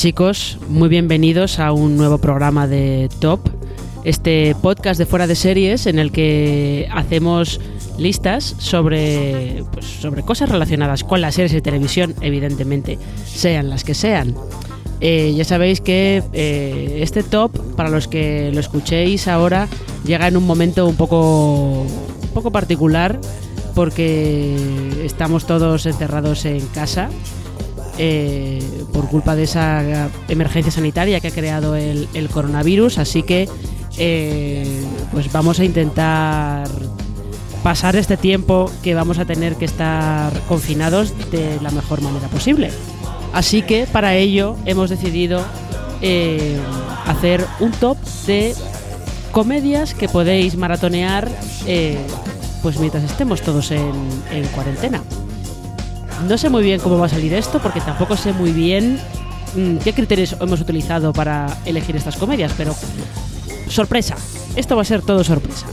chicos, muy bienvenidos a un nuevo programa de Top, este podcast de fuera de series en el que hacemos listas sobre, pues, sobre cosas relacionadas con las series de televisión, evidentemente, sean las que sean. Eh, ya sabéis que eh, este top, para los que lo escuchéis ahora, llega en un momento un poco, un poco particular porque estamos todos encerrados en casa eh, por culpa de esa emergencia sanitaria que ha creado el, coronavirus. Así que eh, pues vamos a intentar pasar este tiempo que vamos a tener que estar confinados de la mejor manera posible. Así que para ello hemos decidido eh, hacer un top de comedias que podéis maratonear pues mientras estemos todos en cuarentena. No sé muy bien cómo va a salir esto porque tampoco sé muy bien mm, qué criterios hemos utilizado para elegir estas comedias, pero sorpresa, esto va a ser todo sorpresa.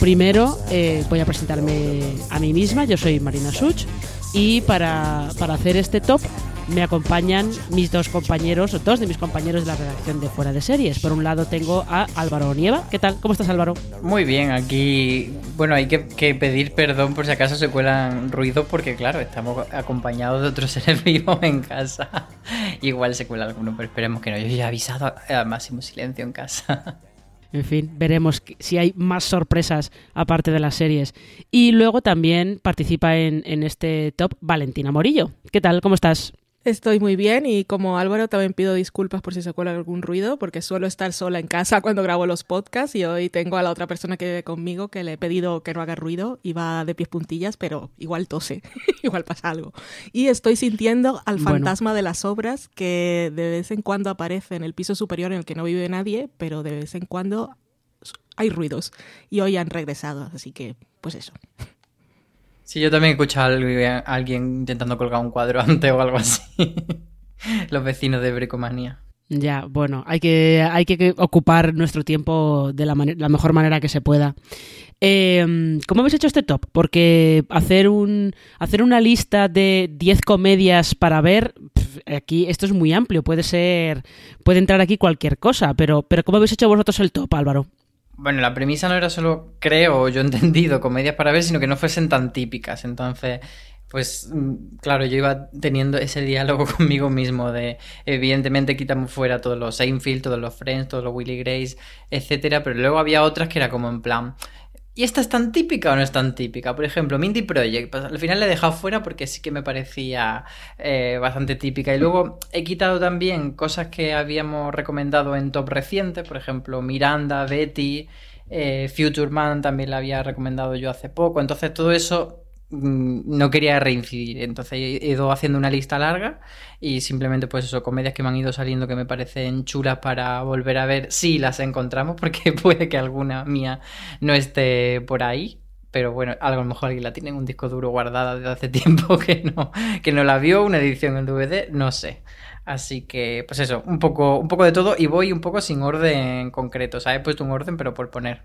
Primero eh, voy a presentarme a mí misma, yo soy Marina Such y para, para hacer este top me acompañan mis dos compañeros, o dos de mis compañeros de la redacción de Fuera de Series. Por un lado tengo a Álvaro Nieva. ¿Qué tal? ¿Cómo estás Álvaro? Muy bien, aquí, bueno, hay que, que pedir perdón por si acaso se cuelan ruidos porque claro, estamos acompañados de otros seres vivos en casa. Igual se cuela alguno, pero esperemos que no. Yo ya he avisado a máximo silencio en casa. En fin, veremos si hay más sorpresas aparte de las series. Y luego también participa en, en este top Valentina Morillo. ¿Qué tal? ¿Cómo estás? Estoy muy bien y como Álvaro también pido disculpas por si se cuela algún ruido porque suelo estar sola en casa cuando grabo los podcasts y hoy tengo a la otra persona que vive conmigo que le he pedido que no haga ruido y va de pies puntillas pero igual tose, igual pasa algo. Y estoy sintiendo al Bueno. fantasma de las obras que de vez en cuando aparece en el piso superior en el que no vive nadie pero de vez en cuando hay ruidos y hoy han regresado así que pues eso. Sí, yo también he escuchado a alguien, intentando colgar un cuadro antes o algo así. Los vecinos de Bricomanía. Ya, bueno, hay que, hay que ocupar nuestro tiempo de la, mejor manera que se pueda. Eh, ¿Cómo habéis hecho este top? Porque hacer, un, hacer una lista de 10 comedias para ver, aquí esto es muy amplio, puede ser, puede entrar aquí cualquier cosa, pero, pero ¿cómo habéis hecho vosotros el top, Álvaro? Bueno, la premisa no era solo, creo, yo he entendido, comedias para ver, sino que no fuesen tan típicas. Entonces, pues, mm, claro, yo iba teniendo ese diálogo conmigo mismo de, evidentemente, quitamos fuera todos los Seinfeld, todos los Friends, todos los Willy Grace, etcétera, pero luego había otras que era como en plan, ¿y esta es tan típica o no es tan típica? Por ejemplo, Mindy Project, pues, al final la he dejado fuera porque sí que me parecía eh, bastante típica. Y luego he quitado también cosas que habíamos recomendado en top reciente, por ejemplo, Miranda, Betty, eh, Future Man también la había recomendado yo hace poco. Entonces todo eso no quería reincidir. Entonces he ido haciendo una lista larga y simplemente pues eso, comedias que me han ido saliendo que me parecen chulas para volver a ver si las encontramos, porque puede que alguna mía no esté por ahí. Pero bueno, a lo mejor alguien la tiene en un disco duro guardada desde hace tiempo que no, que no la vio, una edición en DVD, no sé. Así que, pues eso, un poco, un poco de todo y voy un poco sin orden concreto. O sea, he puesto un orden, pero por poner.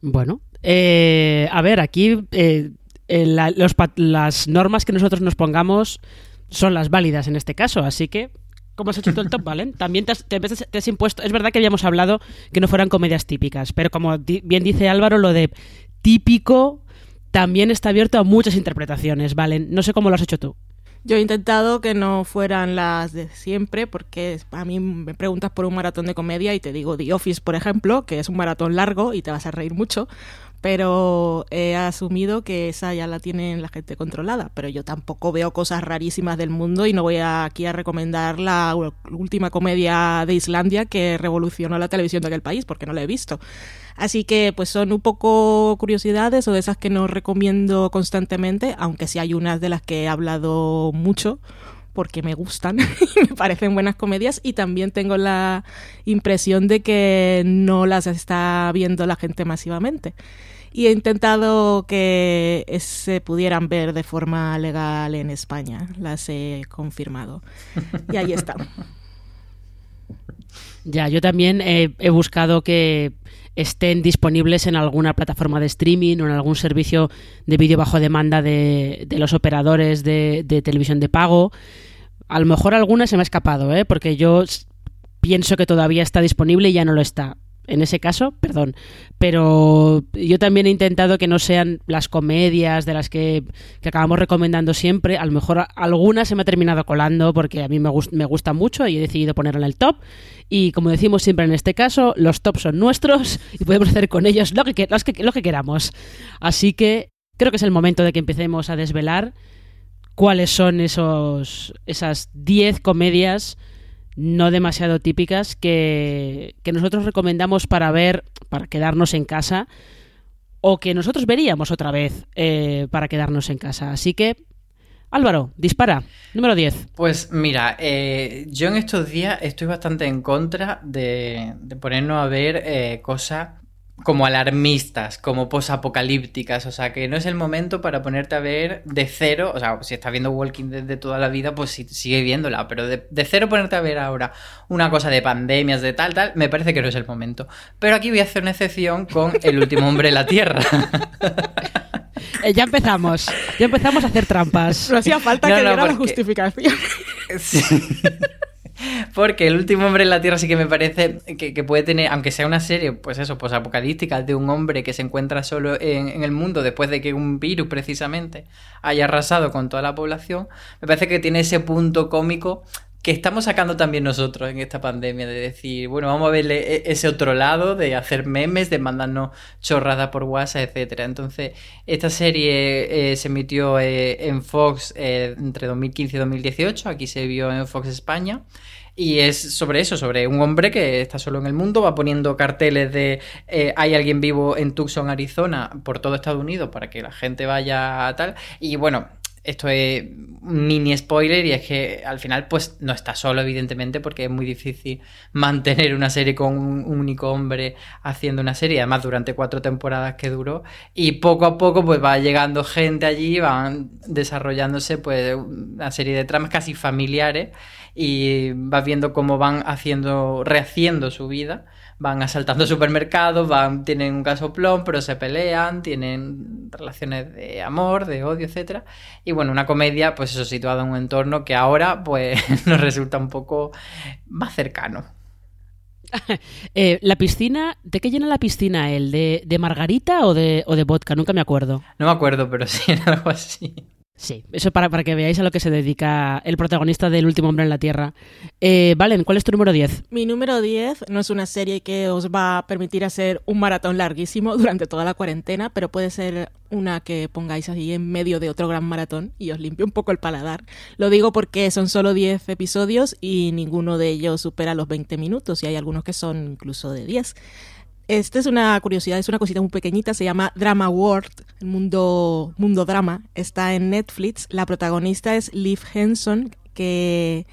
Bueno, eh, a ver, aquí eh, eh, la- los pa- las normas que nosotros nos pongamos son las válidas en este caso, así que, ¿cómo has hecho tú el top, Valen? También te has, te has- te has impuesto, es verdad que habíamos hablado que no fueran comedias típicas, pero como di- bien dice Álvaro, lo de típico también está abierto a muchas interpretaciones, Valen. No sé cómo lo has hecho tú. Yo he intentado que no fueran las de siempre, porque a mí me preguntas por un maratón de comedia y te digo The Office, por ejemplo, que es un maratón largo y te vas a reír mucho, pero he asumido que esa ya la tiene la gente controlada. Pero yo tampoco veo cosas rarísimas del mundo y no voy aquí a recomendar la última comedia de Islandia que revolucionó la televisión de aquel país, porque no la he visto. Así que pues son un poco curiosidades o de esas que no recomiendo constantemente, aunque sí hay unas de las que he hablado mucho porque me gustan y me parecen buenas comedias y también tengo la impresión de que no las está viendo la gente masivamente. Y he intentado que se pudieran ver de forma legal en España. Las he confirmado. Y ahí están. Ya, yo también he, he buscado que estén disponibles en alguna plataforma de streaming o en algún servicio de vídeo bajo demanda de, los operadores de, de televisión de pago. A lo mejor alguna se me ha escapado, ¿eh? porque yo pienso que todavía está disponible y ya no lo está. En ese caso, perdón. Pero yo también he intentado que no sean las comedias de las que, acabamos recomendando siempre. A lo mejor a- alguna se me ha terminado colando porque a mí me, gus- me gusta mucho y he decidido ponerla en el top. Y como decimos siempre en este caso, los tops son nuestros y podemos hacer con ellos lo que- lo que queramos. Así que creo que es el momento de que empecemos a desvelar cuáles son esos, esas 10 comedias no demasiado típicas que, que nosotros recomendamos para ver, para quedarnos en casa, o que nosotros veríamos otra vez eh, para quedarnos en casa. Así que, Álvaro, dispara. Número 10. Pues mira, eh, yo en estos días estoy bastante en contra de, de ponernos a ver eh, cosas como alarmistas, como posapocalípticas, o sea que no es el momento para ponerte a ver de cero, o sea, si estás viendo Walking Dead de toda la vida, pues sí, sigue viéndola, pero de, de cero ponerte a ver ahora una cosa de pandemias, de tal, tal, me parece que no es el momento. Pero aquí voy a hacer una excepción con El último hombre en la Tierra. Eh, ya empezamos. Ya empezamos a hacer trampas. No hacía falta No, que no, diera la porque- justificación. Sí. Porque el último hombre en la Tierra sí que me parece que, puede tener, aunque sea una serie, pues eso, pues apocalíptica, de un hombre que se encuentra solo en, en el mundo después de que un virus precisamente haya arrasado con toda la población, me parece que tiene ese punto cómico que estamos sacando también nosotros en esta pandemia, de decir, bueno, vamos a verle e- ese otro lado, de hacer memes, de mandarnos chorradas por WhatsApp, etcétera. Entonces, esta serie eh, se emitió eh, en Fox eh, entre 2015 y 2018, aquí se vio en Fox España. Y es sobre eso, sobre un hombre que está solo en el mundo, va poniendo carteles de hay alguien vivo en Tucson, Arizona, por todo Estados Unidos para que la gente vaya a tal. Y bueno, esto es un mini spoiler y es que al final pues no está solo evidentemente porque es muy difícil mantener una serie con un único hombre haciendo una serie, además durante cuatro temporadas que duró y poco a poco pues va llegando gente allí, van desarrollándose pues una serie de tramas casi familiares y vas viendo cómo van haciendo, rehaciendo su vida van asaltando supermercados, van, tienen un casoplón, pero se pelean, tienen relaciones de amor, de odio, etcétera. Y bueno, una comedia, pues eso, situada en un entorno que ahora, pues, nos resulta un poco más cercano. Eh, la piscina, ¿de qué llena la piscina él? ¿De, de margarita o de, o de vodka? Nunca me acuerdo. No me acuerdo, pero sí, era algo así. Sí, eso para, para que veáis a lo que se dedica el protagonista del último hombre en la Tierra. Eh, Valen, ¿cuál es tu número 10? Mi número 10 no es una serie que os va a permitir hacer un maratón larguísimo durante toda la cuarentena, pero puede ser una que pongáis ahí en medio de otro gran maratón y os limpie un poco el paladar. Lo digo porque son solo 10 episodios y ninguno de ellos supera los 20 minutos y hay algunos que son incluso de 10. Esta es una curiosidad, es una cosita muy pequeñita, se llama Drama World, mundo, mundo drama, está en Netflix. La protagonista es Liv Henson, que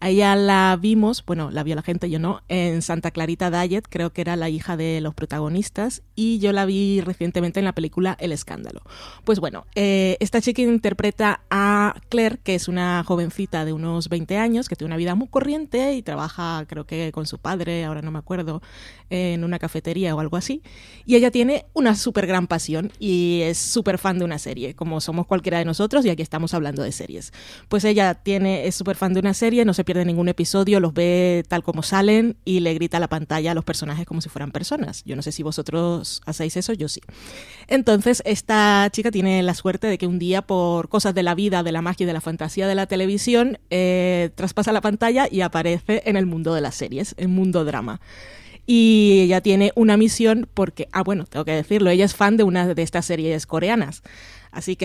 a ella la vimos, bueno, la vio la gente, yo no, en Santa Clarita Diet, creo que era la hija de los protagonistas, y yo la vi recientemente en la película El Escándalo. Pues bueno, eh, esta chica interpreta a Claire, que es una jovencita de unos 20 años, que tiene una vida muy corriente y trabaja, creo que con su padre, ahora no me acuerdo, en una cafetería o algo así, y ella tiene una súper gran pasión y es súper fan de una serie, como somos cualquiera de nosotros, y aquí estamos hablando de series. Pues ella tiene, es súper fan de una serie, no se pierde ningún episodio, los ve tal como salen y le grita a la pantalla a los personajes como si fueran personas. Yo no sé si vosotros hacéis eso, yo sí. Entonces, esta chica tiene la suerte de que un día, por cosas de la vida, de la magia y de la fantasía de la televisión, eh, traspasa la pantalla y aparece en el mundo de las series, en mundo drama y ella tiene una misión porque, ah, bueno, tengo que decirlo, ella es fan de una de estas series coreanas. Así que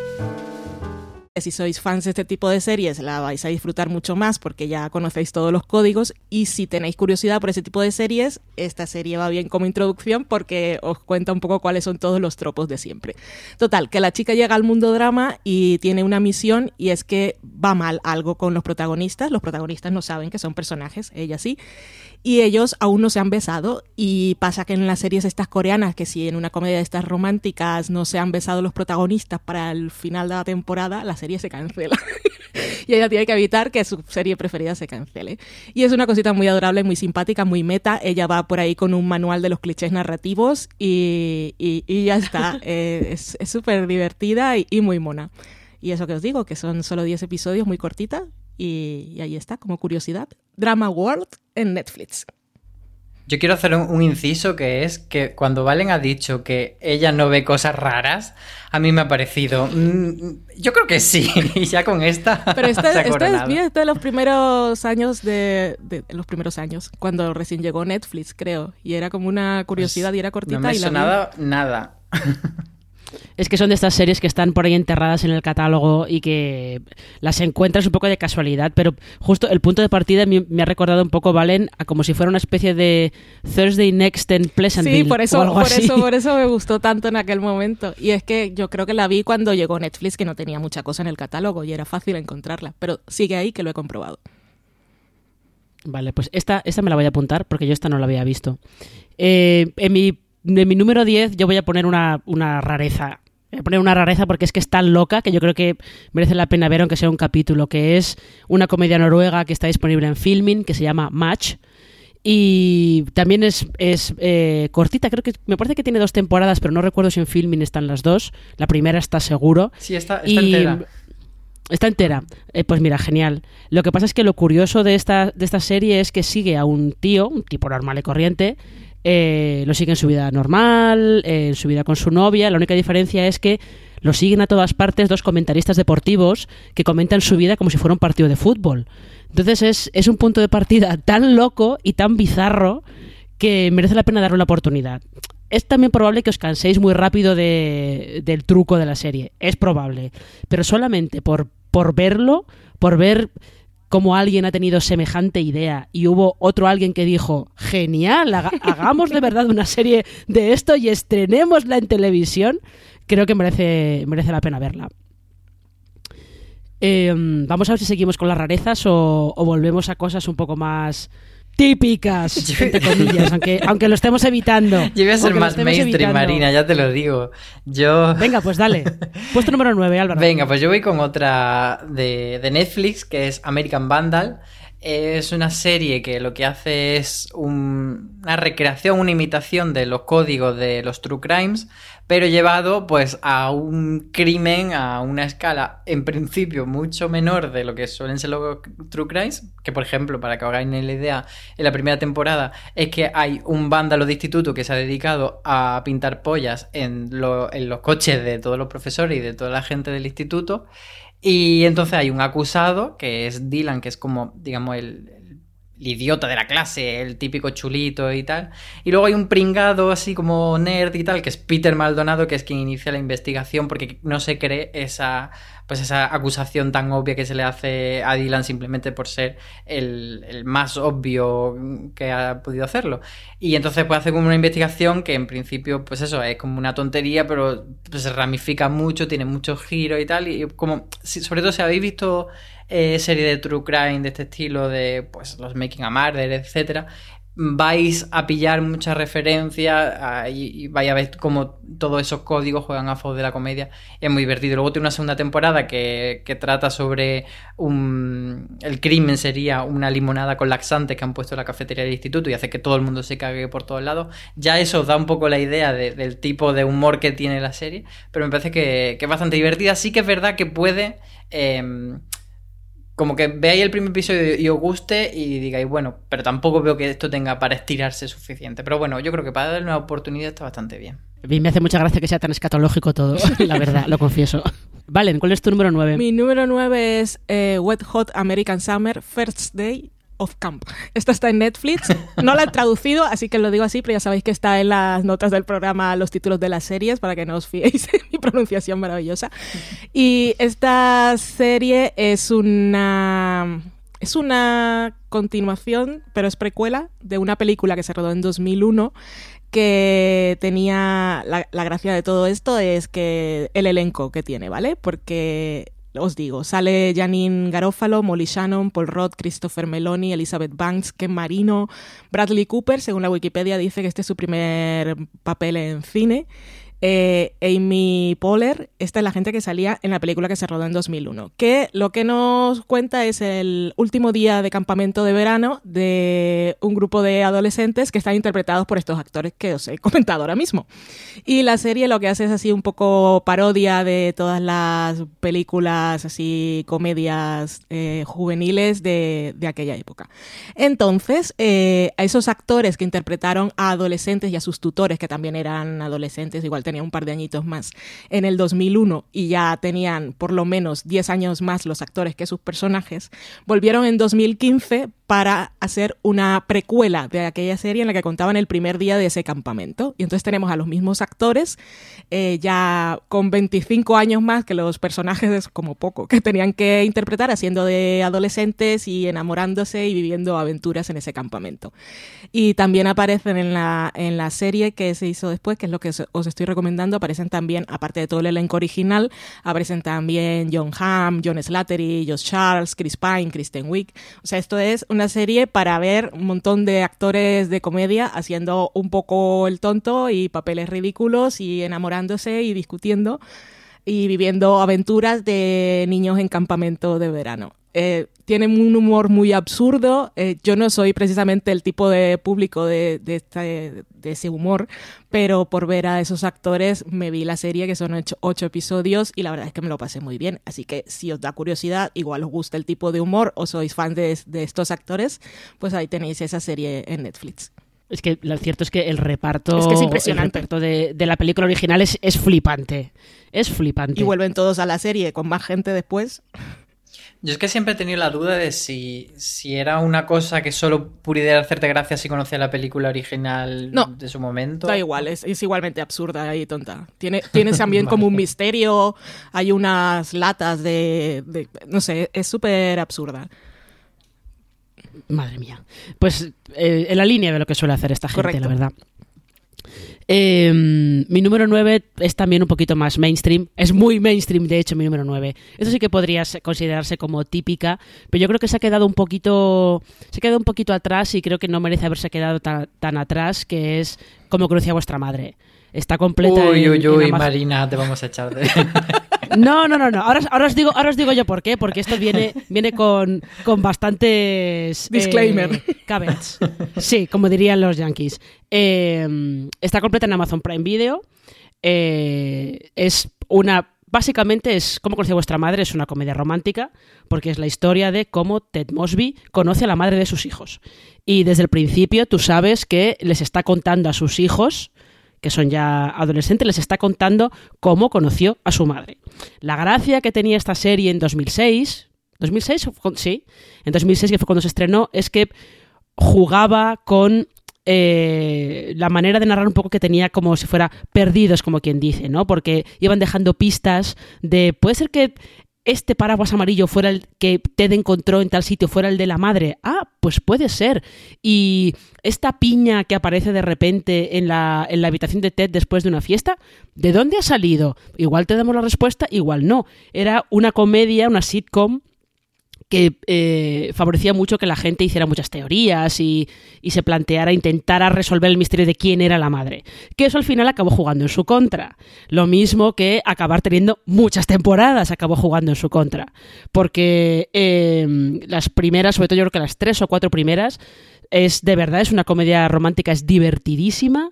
Si sois fans de este tipo de series la vais a disfrutar mucho más porque ya conocéis todos los códigos. Y si tenéis curiosidad por ese tipo de series, esta serie va bien como introducción porque os cuenta un poco cuáles son todos los tropos de siempre. Total, que la chica llega al mundo drama y tiene una misión y es que va mal algo con los protagonistas, los protagonistas no saben que son personajes, ella sí, y ellos aún no se han besado y pasa que en las series estas coreanas, que si en una comedia de estas románticas no se han besado los protagonistas para el final de la temporada, la serie se cancela. y ella tiene que evitar que su serie preferida se cancele. Y es una cosita muy adorable, muy simpática, muy meta. Ella va por ahí con un manual de los clichés narrativos y, y, y ya está. Eh, es súper divertida y, y muy mona. Y eso que os digo, que son solo 10 episodios, muy cortita, y, y ahí está, como curiosidad. Drama World en Netflix. Yo quiero hacer un, un, inciso que es que cuando Valen ha dicho que ella no ve cosas raras, a mí me ha parecido. Mmm, yo creo que sí, y ya con esta. Pero esta, esta es, mira, esta de los primeros años de, de, los primeros años, cuando recién llegó Netflix, creo. Y era como una curiosidad pues y era cortita. No me y la nada. Es que son de estas series que están por ahí enterradas en el catálogo y que las encuentras un poco de casualidad, pero justo el punto de partida me, ha recordado un poco, Valen, a como si fuera una especie de Thursday Next en Pleasantville. Sí, por eso, o algo por, así. eso, por eso me gustó tanto en aquel momento. Y es que yo creo que la vi cuando llegó Netflix, que no tenía mucha cosa en el catálogo y era fácil encontrarla, pero sigue ahí que lo he comprobado. Vale, pues esta, esta me la voy a apuntar porque yo esta no la había visto. Eh, en mi de mi número 10 yo voy a poner una, una, rareza. Voy a poner una rareza porque es que es tan loca que yo creo que merece la pena ver aunque sea un capítulo, que es una comedia noruega que está disponible en Filming, que se llama Match. Y también es, es eh, cortita, creo que me parece que tiene dos temporadas, pero no recuerdo si en Filming están las dos. La primera está seguro. Sí, está, está y, entera. Está entera. Eh, pues mira, genial. Lo que pasa es que lo curioso de esta, de esta serie es que sigue a un tío, un tipo normal y corriente, eh, lo sigue en su vida normal, en su vida con su novia. La única diferencia es que lo siguen a todas partes dos comentaristas deportivos que comentan su vida como si fuera un partido de fútbol. Entonces es, es un punto de partida tan loco y tan bizarro que merece la pena darle una oportunidad. Es también probable que os canséis muy rápido de, del truco de la serie. Es probable. Pero solamente por, por verlo, por ver cómo alguien ha tenido semejante idea y hubo otro alguien que dijo, genial, haga, hagamos de verdad una serie de esto y estrenémosla en televisión, creo que merece, merece la pena verla. Eh, vamos a ver si seguimos con las rarezas o, o volvemos a cosas un poco más típicas, entre comillas, aunque, aunque lo estemos evitando. Yo voy a ser más mainstream, evitando. Marina, ya te lo digo. Yo... Venga, pues dale. Puesto número 9, Álvaro. Venga, pues yo voy con otra de, de Netflix, que es American Vandal. es una serie que lo que hace es un- una recreación, una imitación de los códigos de los True Crimes, pero llevado pues a un crimen a una escala en principio mucho menor de lo que suelen ser los True Crimes, que por ejemplo, para que os hagáis la idea, en la primera temporada es que hay un vándalo de instituto que se ha dedicado a pintar pollas en, lo- en los coches de todos los profesores y de toda la gente del instituto. Y entonces hay un acusado, que es Dylan, que es como, digamos, el, el- idiota de la clase, el típico chulito y tal. Y luego hay un pringado así como nerd y tal, que es Peter Maldonado, que es quien inicia la investigación porque no se cree esa, pues esa acusación tan obvia que se le hace a Dylan simplemente por ser el, el más obvio que ha podido hacerlo. Y entonces pues hace como una investigación que en principio, pues eso, es como una tontería, pero pues, se ramifica mucho, tiene muchos giros y tal. Y como, sobre todo si habéis visto eh, serie de True Crime de este estilo, de pues los Making a Murder, etcétera, vais a pillar muchas referencias ah, y, y vais a ver cómo todos esos códigos juegan a favor de la comedia. Es muy divertido. Luego tiene una segunda temporada que, que trata sobre un... El crimen sería una limonada con laxantes que han puesto en la cafetería del instituto y hace que todo el mundo se cague por todos lados. Ya eso os da un poco la idea de- del tipo de humor que tiene la serie, pero me parece que, que es bastante divertida. Sí que es verdad que puede... em, como que veáis el primer episodio y os guste y digáis, bueno, pero tampoco veo que esto tenga para estirarse suficiente. Pero bueno, yo creo que para darle una oportunidad está bastante bien. A mí me hace mucha gracia que sea tan escatológico todo, la verdad, lo confieso. Valen, ¿cuál es tu número 9? Mi número 9 es eh, Wet Hot American Summer First Day of Camp. Esta está en Netflix. No la he traducido, así que lo digo así, pero ya sabéis que está en las notas del programa los títulos de las series para que no os fiéis en mi pronunciación maravillosa. Y esta serie es una es una continuación, pero es precuela de una película que se rodó en 2001 que tenía la, la gracia de todo esto es que el elenco que tiene, ¿vale? Porque os digo, sale Janine Garofalo, Molly Shannon, Paul Roth, Christopher Meloni, Elizabeth Banks, Ken Marino, Bradley Cooper, según la Wikipedia dice que este es su primer papel en cine. Eh, Amy Poehler, esta es la gente que salía en la película que se rodó en 2001, que lo que nos cuenta es el último día de campamento de verano de un grupo de adolescentes que están interpretados por estos actores que os he comentado ahora mismo. Y la serie lo que hace es así un poco parodia de todas las películas, así comedias eh, juveniles de, de aquella época. Entonces, eh, a esos actores que interpretaron a adolescentes y a sus tutores, que también eran adolescentes, igual tenían un par de añitos más, en el 2001 y ya tenían por lo menos 10 años más los actores que sus personajes, volvieron en 2015 para hacer una precuela de aquella serie en la que contaban el primer día de ese campamento. Y entonces tenemos a los mismos actores, eh, ya con 25 años más que los personajes, como poco, que tenían que interpretar haciendo de adolescentes y enamorándose y viviendo aventuras en ese campamento. Y también aparecen en la, en la serie que se hizo después, que es lo que os estoy recomendando, aparecen también, aparte de todo el elenco original, aparecen también John Hamm, John Slattery, Josh Charles, Chris Pine, Kristen Wiig. O sea, esto es una serie para ver un montón de actores de comedia haciendo un poco el tonto y papeles ridículos y enamorándose y discutiendo y viviendo aventuras de niños en campamento de verano. Eh, tienen un humor muy absurdo. Eh, yo no soy precisamente el tipo de público de, de, este- de ese humor, pero por ver a esos actores me vi la serie, que son ocho, ocho episodios, y la verdad es que me lo pasé muy bien. Así que si os da curiosidad, igual os gusta el tipo de humor o sois fan de, de estos actores, pues ahí tenéis esa serie en Netflix. Es que lo cierto es que el reparto, Es que es impresionante. el reparto de, de la película original es, es flipante. Es flipante. Y vuelven todos a la serie con más gente después. Yo es que siempre he tenido la duda de si, si era una cosa que solo pudiera hacerte gracia si conocía la película original No. de su momento. Da igual, es, es igualmente absurda y tonta. Tiene, tiene también como un misterio, hay unas latas de... de- no sé, es súper absurda. Madre mía. Pues eh, en la línea de lo que suele hacer esta gente, Correcto. la verdad. Eh, mi número 9 es también un poquito más mainstream. Es muy mainstream, de hecho, mi número 9. Eso sí que podría se- considerarse como típica, pero yo creo que se ha quedado un poquito. Se ha quedado un poquito atrás y creo que no merece haberse quedado tan, tan atrás, que es como conocía vuestra madre. Está completa. Uy, en- uy, en uy, Amazon- Marina, te vamos a echar de. No, no, no, no. Ahora, ahora, os digo, ahora os digo yo por qué, porque esto viene, viene con, con bastantes... Disclaimer. Eh, caveats. Sí, como dirían los yankees. Eh, está completa en Amazon Prime Video. Eh, es una Básicamente es Cómo conoce vuestra madre, es una comedia romántica, porque es la historia de cómo Ted Mosby conoce a la madre de sus hijos. Y desde el principio tú sabes que les está contando a sus hijos, que son ya adolescentes, les está contando cómo conoció a su madre. La gracia que tenía esta serie en 2006, 2006, sí, en 2006 que fue cuando se estrenó, es que jugaba con eh, la manera de narrar un poco que tenía como si fuera perdidos, como quien dice, ¿no? Porque iban dejando pistas de, puede ser que este paraguas amarillo fuera el que Ted encontró en tal sitio, fuera el de la madre. Ah, pues puede ser. Y esta piña que aparece de repente en la, en la habitación de Ted después de una fiesta, ¿de dónde ha salido? Igual te damos la respuesta, igual no. Era una comedia, una sitcom que eh, favorecía mucho que la gente hiciera muchas teorías y, y, se planteara, intentara resolver el misterio de quién era la madre. Que eso al final acabó jugando en su contra. Lo mismo que acabar teniendo muchas temporadas acabó jugando en su contra. Porque eh, las primeras, sobre todo yo creo que las tres o cuatro primeras, es de verdad, es una comedia romántica, es divertidísima.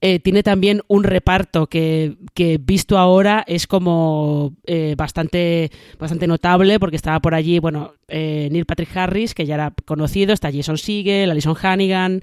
Eh, tiene también un reparto que, que visto ahora es como eh, bastante, bastante notable porque estaba por allí, bueno, eh, Neil Patrick Harris, que ya era conocido, está Jason Segel, Alison Hannigan,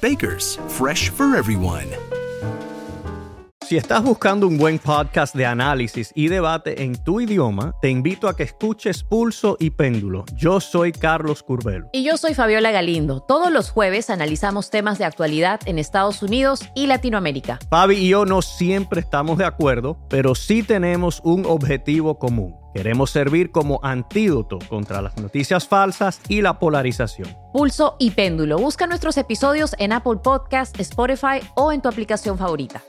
Baker's, fresh for everyone. Si estás buscando un buen podcast de análisis y debate en tu idioma, te invito a que escuches Pulso y Péndulo. Yo soy Carlos Curbelo. Y yo soy Fabiola Galindo. Todos los jueves analizamos temas de actualidad en Estados Unidos y Latinoamérica. Fabi y yo no siempre estamos de acuerdo, pero sí tenemos un objetivo común. Queremos servir como antídoto contra las noticias falsas y la polarización. Pulso y Péndulo. Busca nuestros episodios en Apple Podcast, Spotify o en tu aplicación favorita.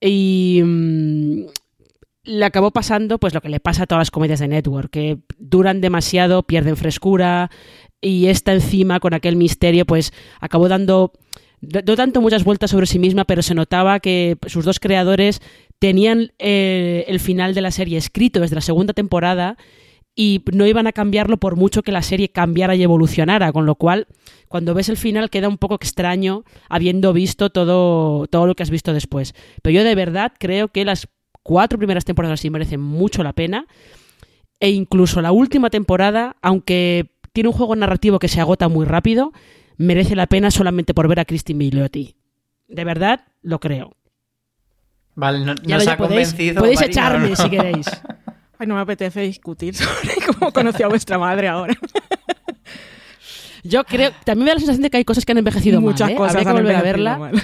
Y mmm, le acabó pasando pues lo que le pasa a todas las comedias de Network, que duran demasiado, pierden frescura y esta encima con aquel misterio pues acabó dando no tanto muchas vueltas sobre sí misma, pero se notaba que sus dos creadores tenían eh, el final de la serie escrito desde la segunda temporada y no iban a cambiarlo por mucho que la serie cambiara y evolucionara, con lo cual cuando ves el final queda un poco extraño habiendo visto todo, todo lo que has visto después. Pero yo de verdad creo que las cuatro primeras temporadas sí merecen mucho la pena e incluso la última temporada, aunque tiene un juego narrativo que se agota muy rápido, merece la pena solamente por ver a Christine Milioti. De verdad, lo creo. Vale, no, Ya nos lo- ha podéis, convencido. podéis Marina, echarme ¿no? si queréis. Ay, no me apetece discutir sobre cómo conoció a vuestra madre ahora. Yo creo, también me da la sensación de que hay cosas que han envejecido Muchas mal. ¿eh? cosas que han volver a verla. mal.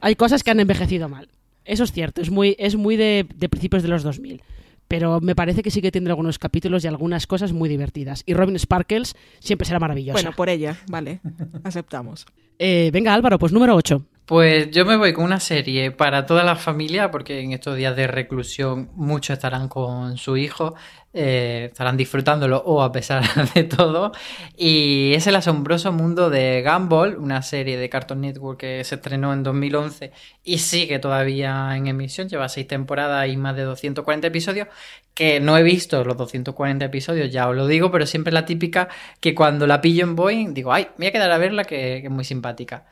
Hay cosas que han envejecido mal. Eso es cierto, es muy, es muy de, de principios de los 2000. Pero me parece que sí que tiene algunos capítulos y algunas cosas muy divertidas. Y Robin Sparkles siempre será maravillosa. Bueno, por ella, vale, aceptamos. Eh, venga, Álvaro, pues número 8. Pues yo me voy con una serie para toda la familia, porque en estos días de reclusión muchos estarán con su hijo, eh, estarán disfrutándolo o a pesar de todo. Y es el asombroso mundo de Gumball, una serie de Cartoon Network que se estrenó en 2011 y sigue todavía en emisión, lleva seis temporadas y más de 240 episodios, que no he visto los 240 episodios, ya os lo digo, pero siempre la típica que cuando la pillo en Boeing digo, ay, me voy a quedar a verla que, que es muy simpática.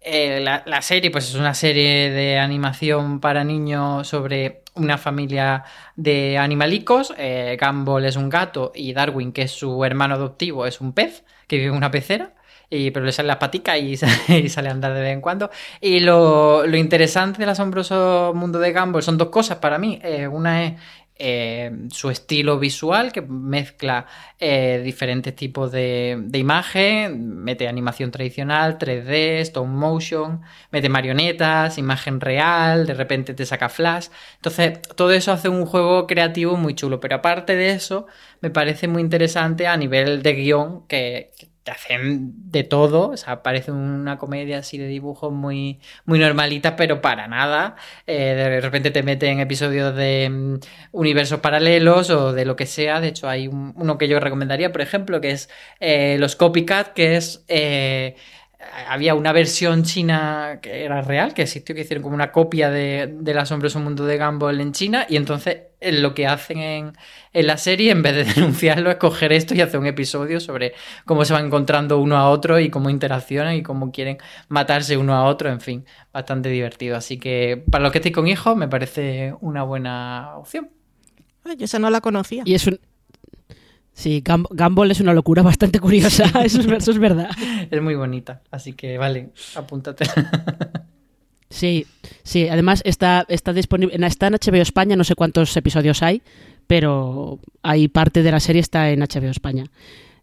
Eh, la, serie, pues es una serie de animación para niños sobre una familia de animalicos. Eh, Gumball es un gato y Darwin, que es su hermano adoptivo, es un pez que vive en una pecera. Y, pero le sale la patica y, y sale a andar de vez en cuando. Y lo, lo interesante del asombroso mundo de Gumball son dos cosas para mí. Eh, una es eh, su estilo visual que mezcla eh, diferentes tipos de, de, imagen, mete animación tradicional, 3D, stop motion, mete marionetas, imagen real, de repente te saca flash. Entonces, todo eso hace un juego creativo muy chulo, pero aparte de eso, me parece muy interesante a nivel de guion que, hacen de todo, o sea, parece una comedia así de dibujos muy, muy normalita, pero para nada. Eh, de repente te meten episodios de mm, universos paralelos o de lo que sea. De hecho, hay uno que yo recomendaría, por ejemplo, que es eh, los Copycat, que es... Eh, había una versión china que era real, que existió, que hicieron como una copia de, del asombroso mundo de Gumball en China, y entonces eh, lo que hacen en, en, la serie, en vez de denunciarlo, es coger esto y hacer un episodio sobre cómo se van encontrando uno a otro y cómo interaccionan y cómo quieren matarse uno a otro, en fin, bastante divertido. Así que para los que estéis con hijos, me parece una buena opción. Yo esa no la conocía. Y es un, Sí, Gumball es una locura bastante curiosa, eso es, eso es verdad. Es muy bonita, así que vale, apúntate. Sí, sí, además está, está disponible, está en HBO España, no sé cuántos episodios hay, pero hay parte de la serie está en HBO España.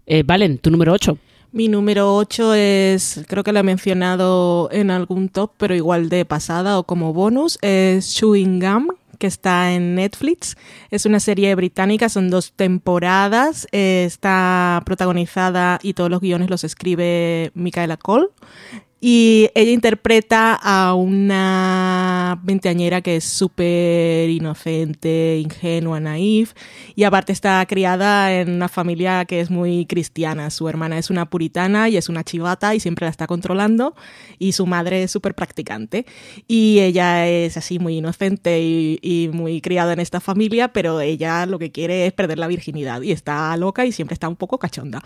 Eh, Valen, tu número 8. Mi número 8 es, creo que lo he mencionado en algún top, pero igual de pasada o como bonus, es Chewing Gum, que está en Netflix. Es una serie británica, son dos temporadas. Eh, está protagonizada y todos los guiones los escribe Micaela Cole. Y ella interpreta a una veinteañera que es súper inocente, ingenua, naif. Y aparte está criada en una familia que es muy cristiana. Su hermana es una puritana y es una chivata y siempre la está controlando. Y su madre es súper practicante. Y ella es así muy inocente y, y, muy criada en esta familia, pero ella lo que quiere es perder la virginidad. Y está loca y siempre está un poco cachonda.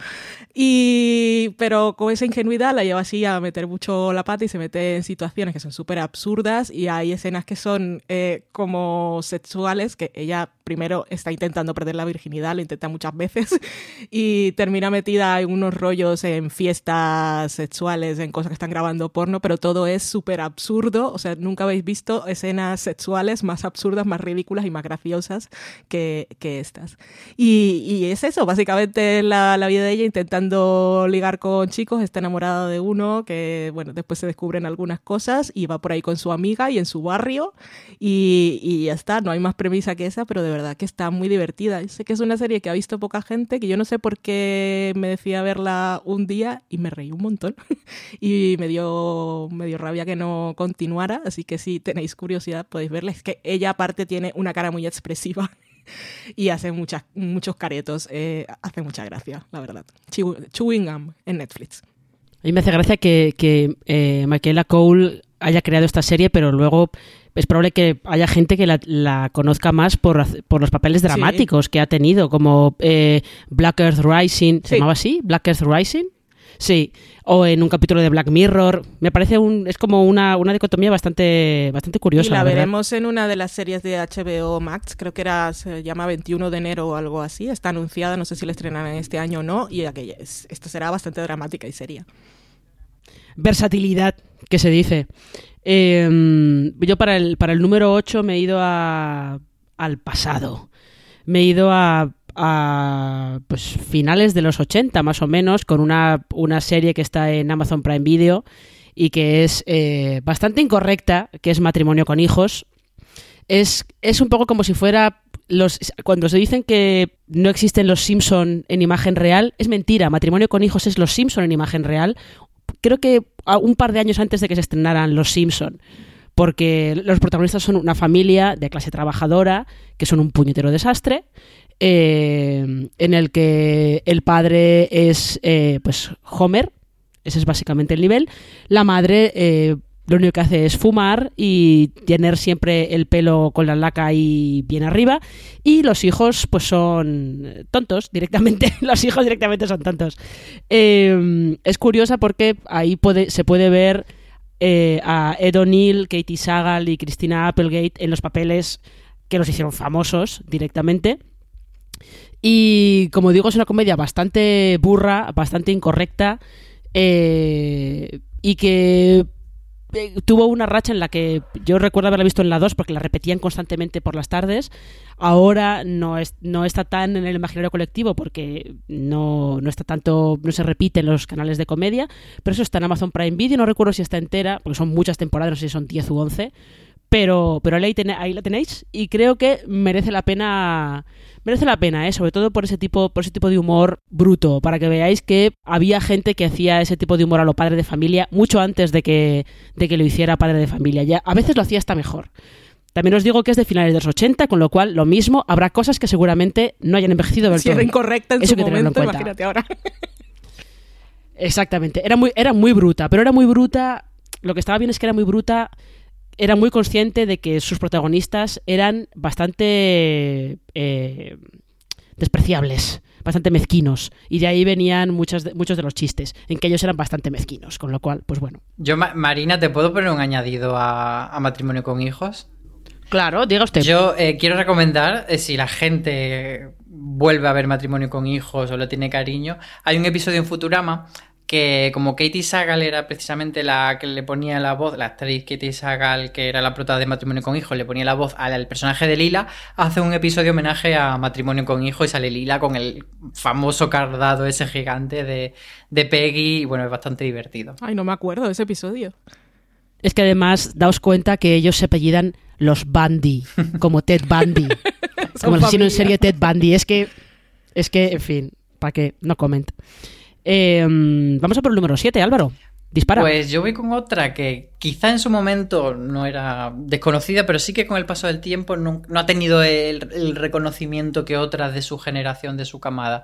Y, pero con esa ingenuidad la lleva así a meter mucho la pata y se mete en situaciones que son súper absurdas y hay escenas que son eh, como sexuales, que ella primero está intentando perder la virginidad, lo intenta muchas veces y termina metida en unos rollos en fiestas sexuales, en cosas que están grabando porno, pero todo es súper absurdo, o sea, nunca habéis visto escenas sexuales más absurdas, más ridículas y más graciosas que, estas. Y, es eso, básicamente la vida de ella intentando ligar con chicos, está enamorada de uno que, bueno, después se descubren algunas cosas y va por ahí con su amiga y en su barrio y, y ya está, no hay más premisa que esa, pero de verdad que está muy divertida. Sé que es una serie que ha visto poca gente, que yo no sé por qué me decía verla un día y me reí un montón y me dio, me dio rabia que no continuara, así que si tenéis curiosidad podéis verla, es que ella aparte tiene una cara muy expresiva y hace muchos caretos. Eh, hace mucha gracia, la verdad. Chewing Gum en Netflix. A mí me hace gracia que, que eh, Michaela Cole haya creado esta serie, pero luego es probable que haya gente que la, la conozca más por, por, los papeles dramáticos sí. que ha tenido, como eh, Black Earth Rising. ¿Se sí. llamaba así? Black Earth Rising. Sí, o en un capítulo de Black Mirror. Me parece un, es como una, una dicotomía bastante, bastante curiosa. Y la, la veremos en una de las series de HBO Max, creo que era, se llama 21 de enero o algo así. Está anunciada, no sé si la estrenarán este año o no, y aquella es, esta será bastante dramática y seria. Versatilidad, que se dice. Eh, yo para el, para el número 8 me he ido a, al pasado. Me he ido a a pues, finales de los 80 más o menos con una, una serie que está en Amazon Prime Video y que es eh, bastante incorrecta, que es Matrimonio con Hijos. Es, es un poco como si fuera los, cuando se dicen que no existen los Simpson en imagen real, es mentira. Matrimonio con hijos es los Simpson en imagen real. Creo que un par de años antes de que se estrenaran los Simpson. Porque los protagonistas son una familia de clase trabajadora que son un puñetero desastre eh, en el que el padre es eh, pues Homer, ese es básicamente el nivel, la madre eh, lo único que hace es fumar y tener siempre el pelo con la laca y bien arriba. Y los hijos pues son tontos directamente, los hijos directamente son tontos. es curiosa porque ahí puede, se puede ver a Ed O'Neill, Katie Sagal y Christina Applegate en los papeles que los hicieron famosos directamente. Y como digo, es una comedia bastante burra, bastante incorrecta eh, y que eh, tuvo una racha en la que yo recuerdo haberla visto en la 2 porque la repetían constantemente por las tardes. Ahora no, es, no está tan en el imaginario colectivo porque no, no está tanto, no se repite en los canales de comedia, pero eso está en Amazon Prime Video, no recuerdo si está entera, porque son muchas temporadas, no sé si son 10 u 11, pero, pero ahí, ahí la tenéis y creo que merece la pena merece la pena, ¿eh? sobre todo por ese tipo por ese tipo de humor bruto, para que veáis que había gente que hacía ese tipo de humor a lo padre de familia mucho antes de que, de que lo hiciera padre de familia. Ya, a veces lo hacía hasta mejor. También os digo que es de finales de los 80, con lo cual lo mismo, habrá cosas que seguramente no hayan envejecido del Si era incorrecta en Eso su que en momento, cuenta. imagínate ahora. Exactamente, era muy, era muy bruta, pero era muy bruta, lo que estaba bien es que era muy bruta, era muy consciente de que sus protagonistas eran bastante eh, despreciables, bastante mezquinos, y de ahí venían muchos de, muchos de los chistes, en que ellos eran bastante mezquinos, con lo cual, pues bueno. Yo, Ma- Marina, ¿te puedo poner un añadido a, a matrimonio con hijos? Claro, diga usted. Yo eh, quiero recomendar, eh, si la gente vuelve a ver matrimonio con hijos o le tiene cariño, hay un episodio en Futurama que como Katie Sagal era precisamente la que le ponía la voz, la actriz Katie Sagal, que era la prota de Matrimonio con Hijos, le ponía la voz al, al personaje de Lila, hace un episodio homenaje a Matrimonio con Hijos y sale Lila con el famoso cardado ese gigante de, de Peggy y bueno, es bastante divertido. Ay, no me acuerdo de ese episodio. Es que además, daos cuenta que ellos se apellidan los Bundy, como Ted Bundy. como el asesino en serie Ted Bundy. Es que, es que, en fin, para que no comenta. Eh, vamos a por el número 7, Álvaro. Dispara. Pues yo voy con otra que quizá en su momento no era desconocida, pero sí que con el paso del tiempo no, ha tenido el, reconocimiento que otras de su generación, de su camada.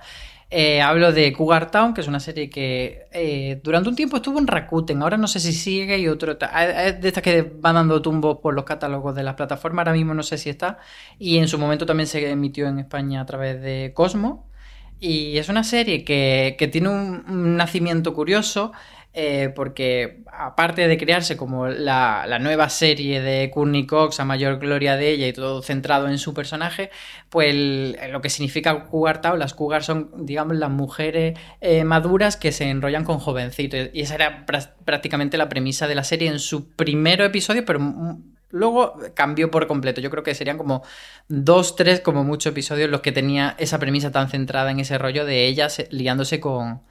Eh, hablo de Cougar Town, que es una serie que eh, durante un tiempo estuvo en Rakuten, ahora no sé si sigue y otro... Es de estas que van dando tumbos por los catálogos de las plataformas, ahora mismo no sé si está. Y en su momento también se emitió en España a través de Cosmo. Y es una serie que, que tiene un, nacimiento curioso, eh, porque aparte de crearse como la, la nueva serie de Courtney Cox, a mayor gloria de ella y todo centrado en su personaje, pues el- lo que significa Cougar Town, las Cougar son, digamos, las mujeres eh, maduras que se enrollan con jovencitos. Y esa era prá- prácticamente la premisa de la serie en su primer episodio, pero Luego cambió por completo. Yo creo que serían como dos, tres, como muchos episodios los que tenía esa premisa tan centrada en ese rollo de ella se- liándose con,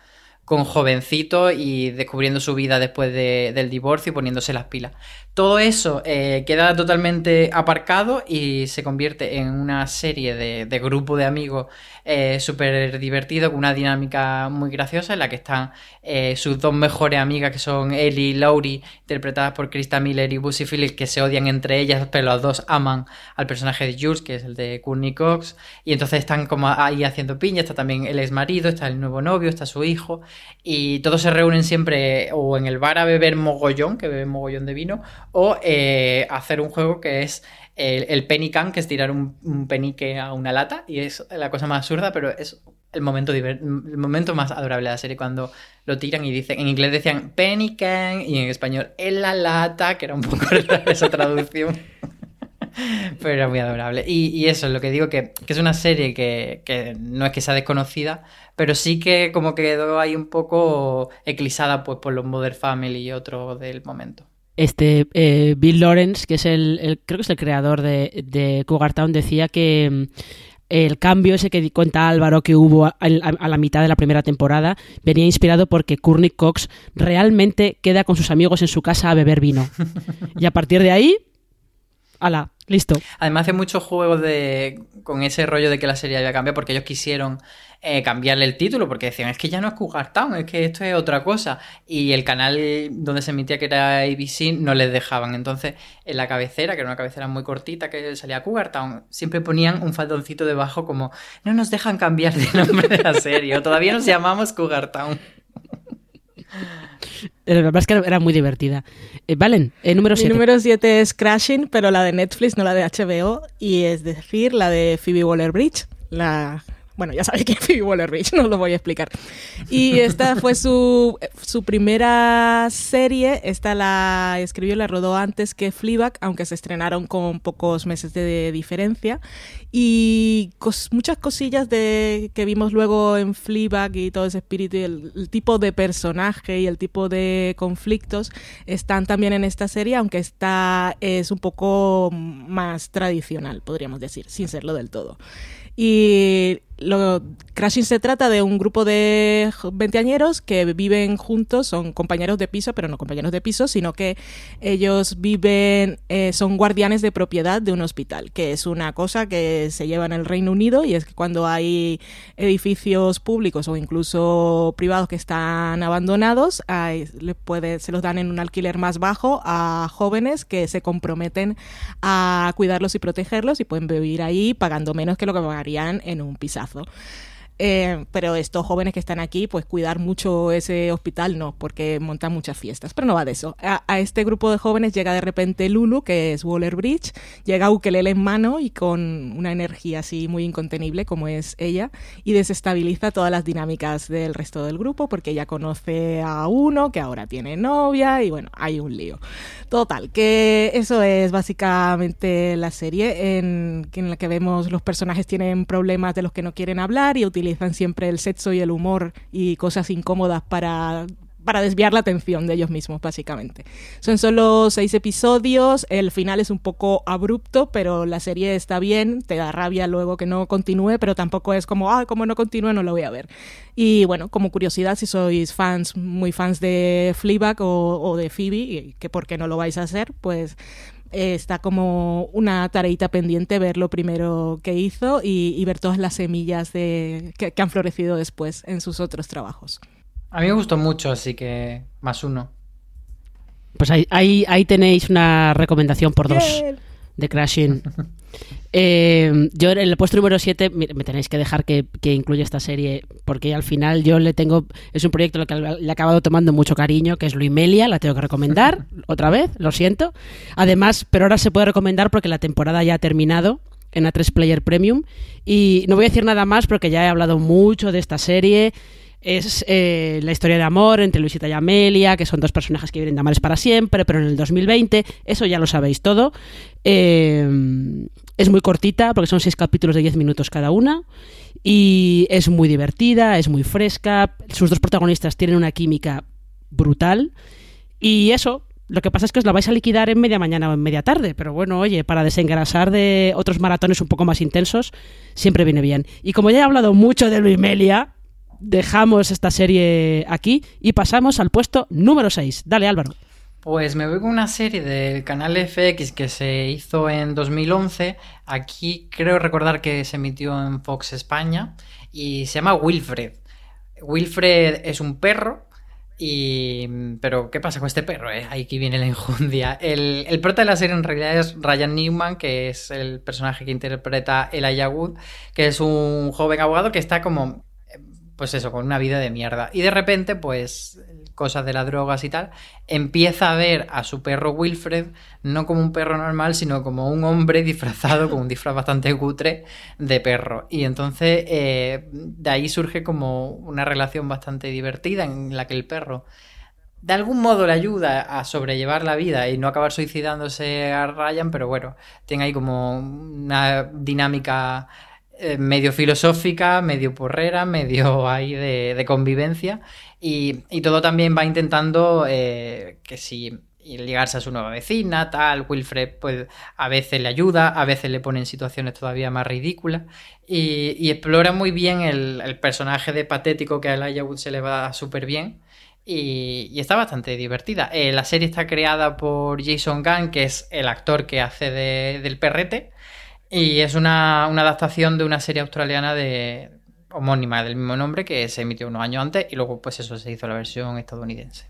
con jovencito y descubriendo su vida después de- del divorcio y poniéndose las pilas. Todo eso eh, queda totalmente aparcado y se convierte en una serie de, de grupo de amigos eh, súper divertido, con una dinámica muy graciosa en la que están eh, sus dos mejores amigas que son Ellie y Laurie, interpretadas por Krista Miller y Busy Phillips, que se odian entre ellas, pero las dos aman al personaje de Jules, que es el de Courtney Cox, y entonces están como ahí haciendo piña, está también el ex marido, está el nuevo novio, está su hijo, y todos se reúnen siempre o en el bar a beber mogollón, que beben mogollón de vino, o eh, hacer un juego que es el, penny can, que es tirar un, penique a una lata, y es la cosa más absurda, pero es el momento, el momento más adorable de la serie, cuando lo tiran y dicen, en inglés decían penny can, y en español en la lata, que era un poco rara esa traducción. Pero era muy adorable. Y, eso es lo que digo, que, que es una serie que, que no es que sea desconocida, pero sí que como quedó ahí un poco eclipsada pues, por los Mother Family y otros del momento. Este eh, Bill Lawrence, que es el, el- creo que es el creador de, de Cougar Town, decía que mm, el cambio ese que di- cuenta Álvaro que hubo a la mitad de la primera temporada venía inspirado porque Courtney Cox realmente queda con sus amigos en su casa a beber vino. y a partir de ahí, ala, listo. Además hace muchos juegos de con ese rollo de que la serie había cambiado porque ellos quisieron eh, cambiarle el título porque decían es que ya no es Cougar Town, es que esto es otra cosa y el canal donde se emitía que era ABC no les dejaban entonces en la cabecera que era una cabecera muy cortita que salía Cougar Town siempre ponían un faldoncito debajo como no nos dejan cambiar de nombre de la serie o todavía nos llamamos Cougar Town Eh, La verdad es que era muy divertida. Eh, Valen, eh, número Mi 7. número 7 es Crashing, pero la de Netflix, no la de HBO, y es decir, la de Phoebe Waller-Bridge, la bueno, ya sabéis que es Phoebe Waller-Bridge, no lo voy a explicar. Y esta fue su, su primera serie. Esta la escribió y la rodó antes que Fleabag, aunque se estrenaron con pocos meses de diferencia. Y muchas cosillas de que vimos luego en Fleabag y todo ese espíritu y el, el tipo de personaje y el tipo de conflictos están también en esta serie, aunque esta es un poco más tradicional, podríamos decir, sin serlo del todo. Y lo, Crashing se trata de un grupo de veinteañeros que viven juntos, son compañeros de piso, pero no compañeros de piso, sino que ellos viven, eh, son guardianes de propiedad de un hospital, que es una cosa que se lleva en el Reino Unido y es que cuando hay edificios públicos o incluso privados que están abandonados, se los dan en un alquiler más bajo a jóvenes que se comprometen a cuidarlos y protegerlos y pueden vivir ahí pagando menos que lo que pagarían en un pisazo. Eh, pero estos jóvenes que están aquí, pues cuidar mucho ese hospital no, porque montan muchas fiestas. Pero no va de eso. A, a este grupo de jóvenes llega de repente Lulu, que es Waller Bridge, llega ukelele en mano y con una energía así muy incontenible como es ella, y desestabiliza todas las dinámicas del resto del grupo, porque ella conoce a uno que ahora tiene novia, y bueno, hay un lío. Total, que eso es básicamente la serie en, en la que vemos los personajes tienen problemas de los que no quieren hablar y utilizan siempre el sexo y el humor y cosas incómodas para para desviar la atención de ellos mismos, básicamente. Son solo seis episodios, el final es un poco abrupto, pero la serie está bien, te da rabia luego que no continúe, pero tampoco es como, ah, como no continúe, no lo voy a ver. Y bueno, como curiosidad, si sois fans, muy fans de Fleabag o, o de Phoebe, que por qué no lo vais a hacer, pues eh, está como una tareita pendiente ver lo primero que hizo y, y ver todas las semillas de, que, que han florecido después en sus otros trabajos. A mí me gustó mucho, así que más uno. Pues ahí, ahí, ahí tenéis una recomendación por dos Bien. De Crashing. Eh, yo en el puesto número 7 me tenéis que dejar que, que incluya esta serie porque al final yo le tengo es un proyecto al que le he acabado tomando mucho cariño que es Luimelia, la tengo que recomendar otra vez, lo siento. Además, pero ahora se puede recomendar porque la temporada ya ha terminado en A3 Player Premium y no voy a decir nada más porque ya he hablado mucho de esta serie es eh, la historia de amor entre Luisita y Amelia, que son dos personajes que viven de amores para siempre, pero en el 2020, eso ya lo sabéis todo. Eh, es muy cortita, porque son seis capítulos de 10 minutos cada una, y es muy divertida, es muy fresca, sus dos protagonistas tienen una química brutal, y eso, lo que pasa es que os la vais a liquidar en media mañana o en media tarde, pero bueno, oye, para desengrasar de otros maratones un poco más intensos, siempre viene bien. Y como ya he hablado mucho de Luimelia, dejamos esta serie aquí y pasamos al puesto número 6. Dale, Álvaro. Pues me voy con una serie del canal FX que se hizo en 2011. Aquí creo recordar que se emitió en Fox España y se llama Wilfred. Wilfred es un perro y... Pero, ¿qué pasa con este perro? eh? Aquí viene la injundia. El, el prota de la serie en realidad es Ryan Newman, que es el personaje que interpreta Elijah Wood, que es un joven abogado que está como pues eso, con una vida de mierda. Y de repente, pues, cosas de las drogas y tal, empieza a ver a su perro Wilfred no como un perro normal, sino como un hombre disfrazado con un disfraz bastante cutre de perro. Y entonces, eh, de ahí surge como una relación bastante divertida en la que el perro de algún modo le ayuda a sobrellevar la vida y no acabar suicidándose a Ryan, pero bueno, tiene ahí como una dinámica eh, medio filosófica, medio porrera, medio ahí de, convivencia. Y, todo también va intentando eh, que si ligarse a su nueva vecina, tal, Wilfred pues a veces le ayuda, a veces le pone en situaciones todavía más ridículas. Y, explora muy bien el, personaje de patético que a Elijah Wood se le va súper bien y, está bastante divertida. Eh, la serie está creada por Jason Gunn, que es el actor que hace de, del perrete y es una, una, adaptación de una serie australiana de homónima del mismo nombre que se emitió unos años antes y luego pues eso se hizo la versión estadounidense.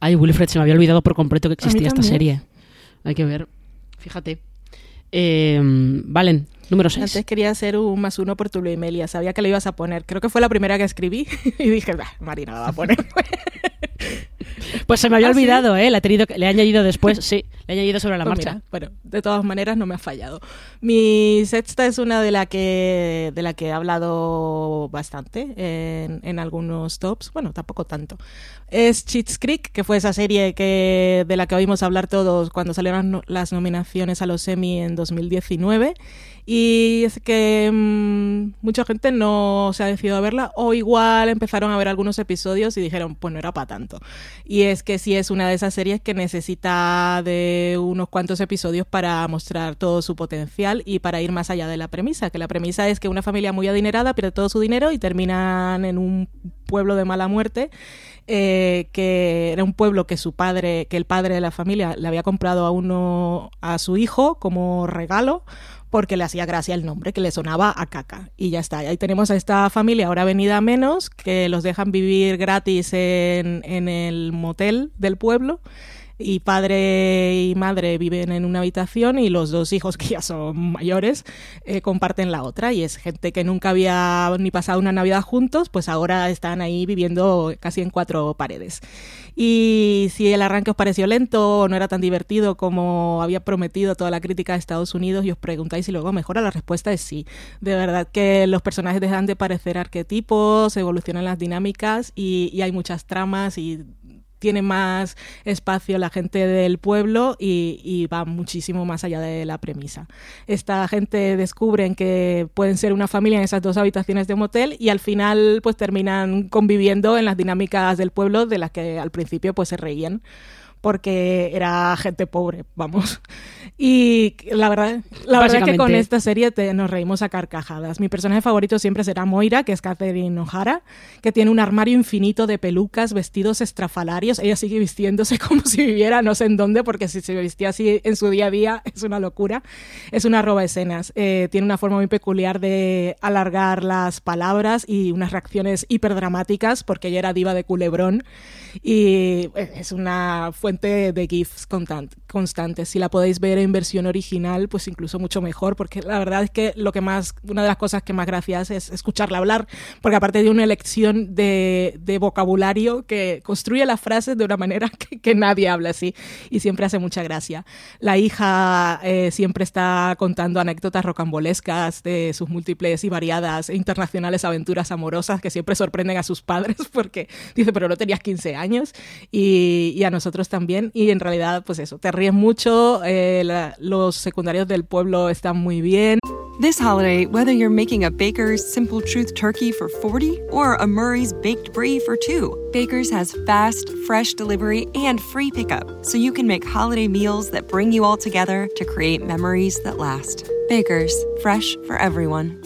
Ay, Wilfred, se me había olvidado por completo que existía esta serie. Hay que ver. Fíjate. Eh, Valen, número 6. Antes quería hacer un más uno por tu Luimelia. Sabía que lo ibas a poner. Creo que fue la primera que escribí. y dije, bah, Marina la va a poner. pues se me había ¿Ah, olvidado, sí? ¿eh? La he tenido, le he añadido después. sí, Le he añadido sobre la Pues marcha. mira, bueno, de todas maneras no me ha fallado. Mi sexta es una de la que de la que he hablado bastante en, en algunos tops, bueno, tampoco tanto. Es Cheats Creek, que fue esa serie que de la que oímos hablar todos cuando salieron las nominaciones a los Emmy en 2019. Y es que mm, mucha gente no se ha decidido a verla o igual empezaron a ver algunos episodios y dijeron, pues no era para tanto. Y es que sí es una de esas series que necesita de unos cuantos episodios para mostrar todo su potencial y para ir más allá de la premisa, que la premisa es que una familia muy adinerada pierde todo su dinero y terminan en un pueblo de mala muerte eh, que era un pueblo que su padre, que el padre de la familia le había comprado a uno, a su hijo como regalo porque le hacía gracia el nombre, que le sonaba a caca. Y ya está. Ahí tenemos a esta familia ahora venida menos, que los dejan vivir gratis en, en el motel del pueblo. Y padre y madre viven en una habitación y los dos hijos, que ya son mayores, eh, comparten la otra. Y es gente que nunca había ni pasado una Navidad juntos, pues ahora están ahí viviendo casi en cuatro paredes. Y si el arranque os pareció lento o no era tan divertido como había prometido toda la crítica de Estados Unidos y os preguntáis si luego mejora, la respuesta es sí. De verdad que los personajes dejan de parecer arquetipos, evolucionan las dinámicas y, y hay muchas tramas y tiene más espacio la gente del pueblo y, va muchísimo más allá de la premisa. Esta gente descubren que pueden ser una familia en esas dos habitaciones de motel y al final pues terminan conviviendo en las dinámicas del pueblo de las que al principio pues se reían porque era gente pobre, vamos. Y la verdad, la verdad es que con esta serie te, nos reímos a carcajadas. Mi personaje favorito siempre será Moira, que es Catherine O'Hara, que tiene un armario infinito de pelucas, vestidos estrafalarios. Ella sigue vistiéndose como si viviera no sé en dónde, porque si se vestía así en su día a día es una locura. Es una roba escenas. Eh, tiene una forma muy peculiar de alargar las palabras y unas reacciones hiperdramáticas, porque ella era diva de culebrón. Y es una fuente de GIFs constantes. Si la podéis ver en versión original, pues incluso mucho mejor, porque la verdad es que lo que más, una de las cosas que más gracia hace es escucharla hablar, porque aparte de una elección de, de vocabulario que construye las frases de una manera que, que, nadie habla así y siempre hace mucha gracia. La hija eh, siempre está contando anécdotas rocambolescas de sus múltiples y variadas e internacionales aventuras amorosas que siempre sorprenden a sus padres porque dice, pero no tenías 15 años y, y a nosotros también y en realidad pues eso, te ríes mucho, eh, la, los secundarios del pueblo están muy bien. This holiday, whether you're making a Baker's Simple Truth turkey for 40 or a Murray's baked brie for 2, Baker's has fast, fresh delivery and free pickup, so you can make holiday meals that bring you all together to create memories that last. Baker's, fresh for everyone.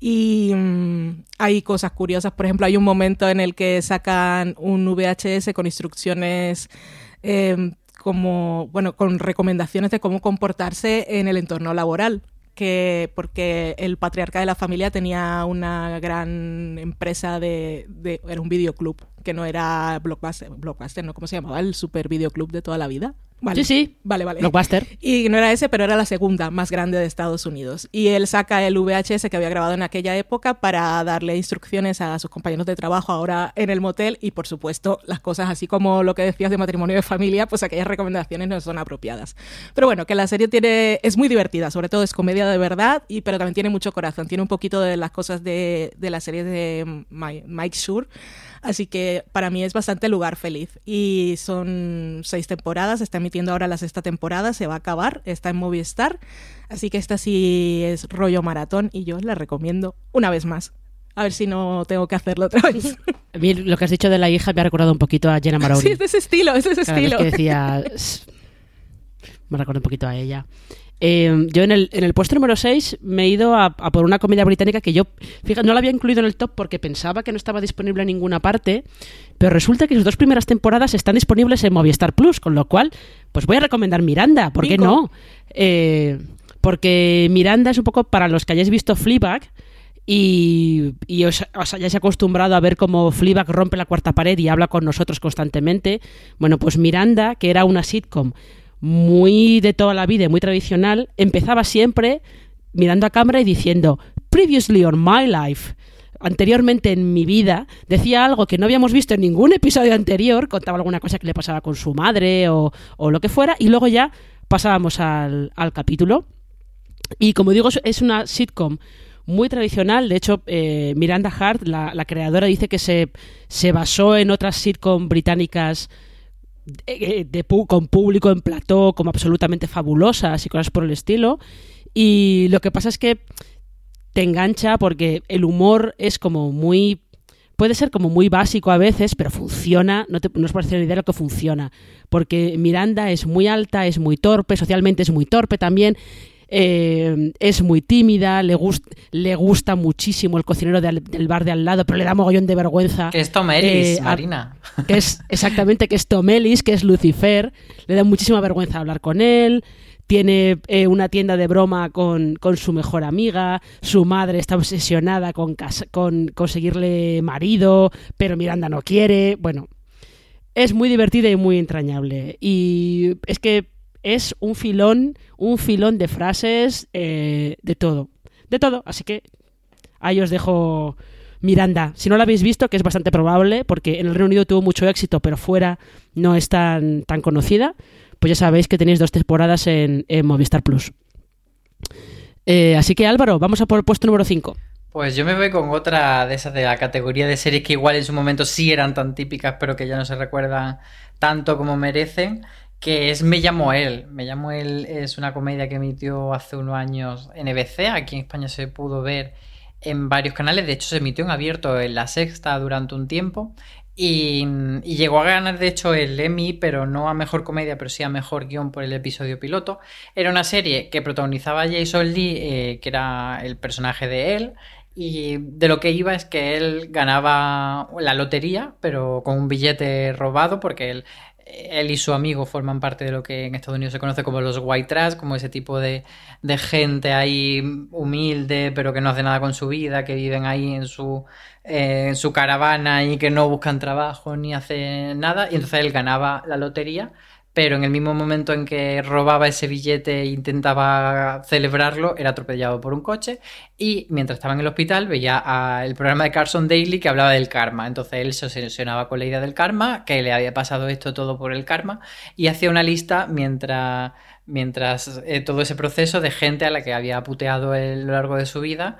Y mmm, hay cosas curiosas. Por ejemplo, hay un momento en el que sacan un VHS con instrucciones eh, como, bueno, con recomendaciones de cómo comportarse en el entorno laboral. Que porque el patriarca de la familia tenía una gran empresa de era un videoclub que no era Blockbuster, Blockbuster, ¿no? ¿Cómo se llamaba? El super videoclub de toda la vida. Vale. Sí, sí. Vale, vale. Blockbuster. Y no era ese, pero era la segunda más grande de Estados Unidos. Y él saca el VHS que había grabado en aquella época para darle instrucciones a sus compañeros de trabajo ahora en el motel. Y por supuesto, las cosas así como lo que decías de matrimonio de familia, pues aquellas recomendaciones no son apropiadas. Pero bueno, que la serie tiene es muy divertida, sobre todo es comedia de verdad, y pero también tiene mucho corazón. Tiene un poquito de las cosas de, de la serie de Mike Shure. Así que para mí es bastante lugar feliz. Y son seis temporadas, se está emitiendo ahora la sexta temporada, se va a acabar, está en Movistar. Así que esta sí es rollo maratón y yo la recomiendo una vez más. A ver si no tengo que hacerlo otra vez. A mí lo que has dicho de la hija me ha recordado un poquito a Jenna Maroney. Sí, es de ese estilo, es de ese Cada estilo. Vez que decía... Me recuerda un poquito a ella. Eh, yo en el, en el puesto número 6 me he ido a, a por una comedia británica que yo, fíjate, no la había incluido en el top porque pensaba que no estaba disponible en ninguna parte, pero resulta que sus dos primeras temporadas están disponibles en Movistar Plus, con lo cual, pues voy a recomendar Miranda, ¿por qué no? Eh, porque Miranda es un poco para los que hayáis visto Fleabag y, y os, os hayáis acostumbrado a ver cómo Fleabag rompe la cuarta pared y habla con nosotros constantemente. Bueno, pues Miranda, que era una sitcom muy de toda la vida, y muy tradicional, empezaba siempre mirando a cámara y diciendo Previously on my life. Anteriormente en mi vida decía algo que no habíamos visto en ningún episodio anterior, contaba alguna cosa que le pasaba con su madre o, lo que fuera, y luego ya pasábamos al, capítulo. Y como digo, es- es una sitcom muy tradicional. De hecho, eh, Miranda Hart, la, la creadora, dice que se, se basó en otras sitcom británicas eh, pu- con público en plató como absolutamente fabulosas y cosas por el estilo. Y lo que pasa es que te engancha porque el humor es como muy puede ser como muy básico a veces, pero funciona, no, te, no os parece una idea lo que funciona, porque Miranda es muy alta, es muy torpe, socialmente es muy torpe también, eh, es muy tímida, le, gust, le gusta muchísimo el cocinero de del bar de al lado, pero le da mogollón de vergüenza. Que es Tom Ellis, eh, a- Marina. que es exactamente que es Tom Ellis, que es Lucifer, le da muchísima vergüenza hablar con él, tiene eh, una tienda de broma con, con su mejor amiga, su madre está obsesionada con, con conseguirle marido, pero Miranda no quiere, bueno, es muy divertida y muy entrañable. Y es que es un filón, un filón de frases, eh, de todo, de todo, así que ahí os dejo Miranda. Si no la habéis visto, que es bastante probable, porque en el Reino Unido tuvo mucho éxito, pero fuera no es tan, tan conocida, pues ya sabéis que tenéis dos temporadas en, Movistar Plus. Eh, así que Álvaro, vamos a por el puesto número 5. Pues yo me voy con otra de esas de la categoría de series que igual en su momento sí eran tan típicas, pero que ya no se recuerdan tanto como merecen, que es Me llamo él. Me llamo él es una comedia que emitió hace unos años NBC, aquí en España se pudo ver en varios canales, de hecho se emitió en abierto en la sexta durante un tiempo y, y llegó a ganar de hecho el Emmy, pero no a mejor comedia, pero sí a mejor guion por el episodio piloto. Era una serie que protagonizaba Jason Lee, eh, que era el personaje de él, y de lo que iba es que él ganaba la lotería, pero con un billete robado, porque él, él y su amigo forman parte de lo que en Estados Unidos se conoce como los white trash, como ese tipo de, de gente ahí humilde, pero que no hace nada con su vida, que viven ahí en su, eh, en su caravana y que no buscan trabajo ni hacen nada. Y entonces él ganaba la lotería pero en el mismo momento en que robaba ese billete e intentaba celebrarlo, era atropellado por un coche y mientras estaba en el hospital veía el programa de Carson Daly que hablaba del karma. Entonces él se obsesionaba con la idea del karma, que le había pasado esto todo por el karma y hacía una lista mientras, mientras eh, todo ese proceso de gente a la que había puteado a lo largo de su vida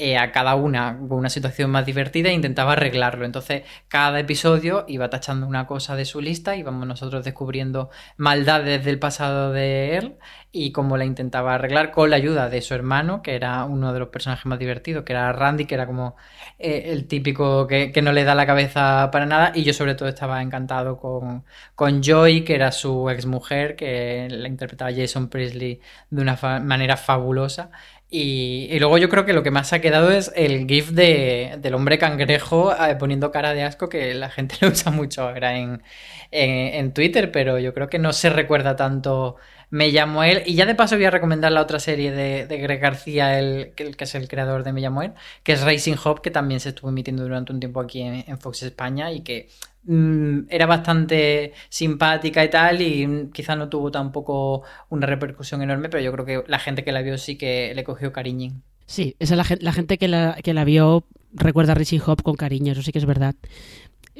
eh, a cada una con una situación más divertida e intentaba arreglarlo. Entonces, cada episodio iba tachando una cosa de su lista y vamos nosotros descubriendo maldades del pasado de él y cómo la intentaba arreglar con la ayuda de su hermano, que era uno de los personajes más divertidos, que era Randy, que era como eh, el típico que, que, no le da la cabeza para nada. Y yo sobre todo estaba encantado con, con Joy, que era su exmujer, que la interpretaba Jason Priestley de una manera fabulosa. Y, luego yo creo que lo que más ha quedado es el gif de, del hombre cangrejo eh, poniendo cara de asco, que la gente lo usa mucho ahora en, en, Twitter, pero yo creo que no se recuerda tanto Me llamo él. Y ya de paso voy a recomendar la otra serie de, de Greg García, el, que es el creador de Me llamo él, que es Racing Hop, que también se estuvo emitiendo durante un tiempo aquí en, Fox España y que mmm, era bastante simpática y tal, y quizá no tuvo tampoco una repercusión enorme, pero yo creo que la gente que la vio sí que le cogió cariño. Sí, esa la, la gente que la, que la vio recuerda a Racing Hop con cariño, eso sí que es verdad.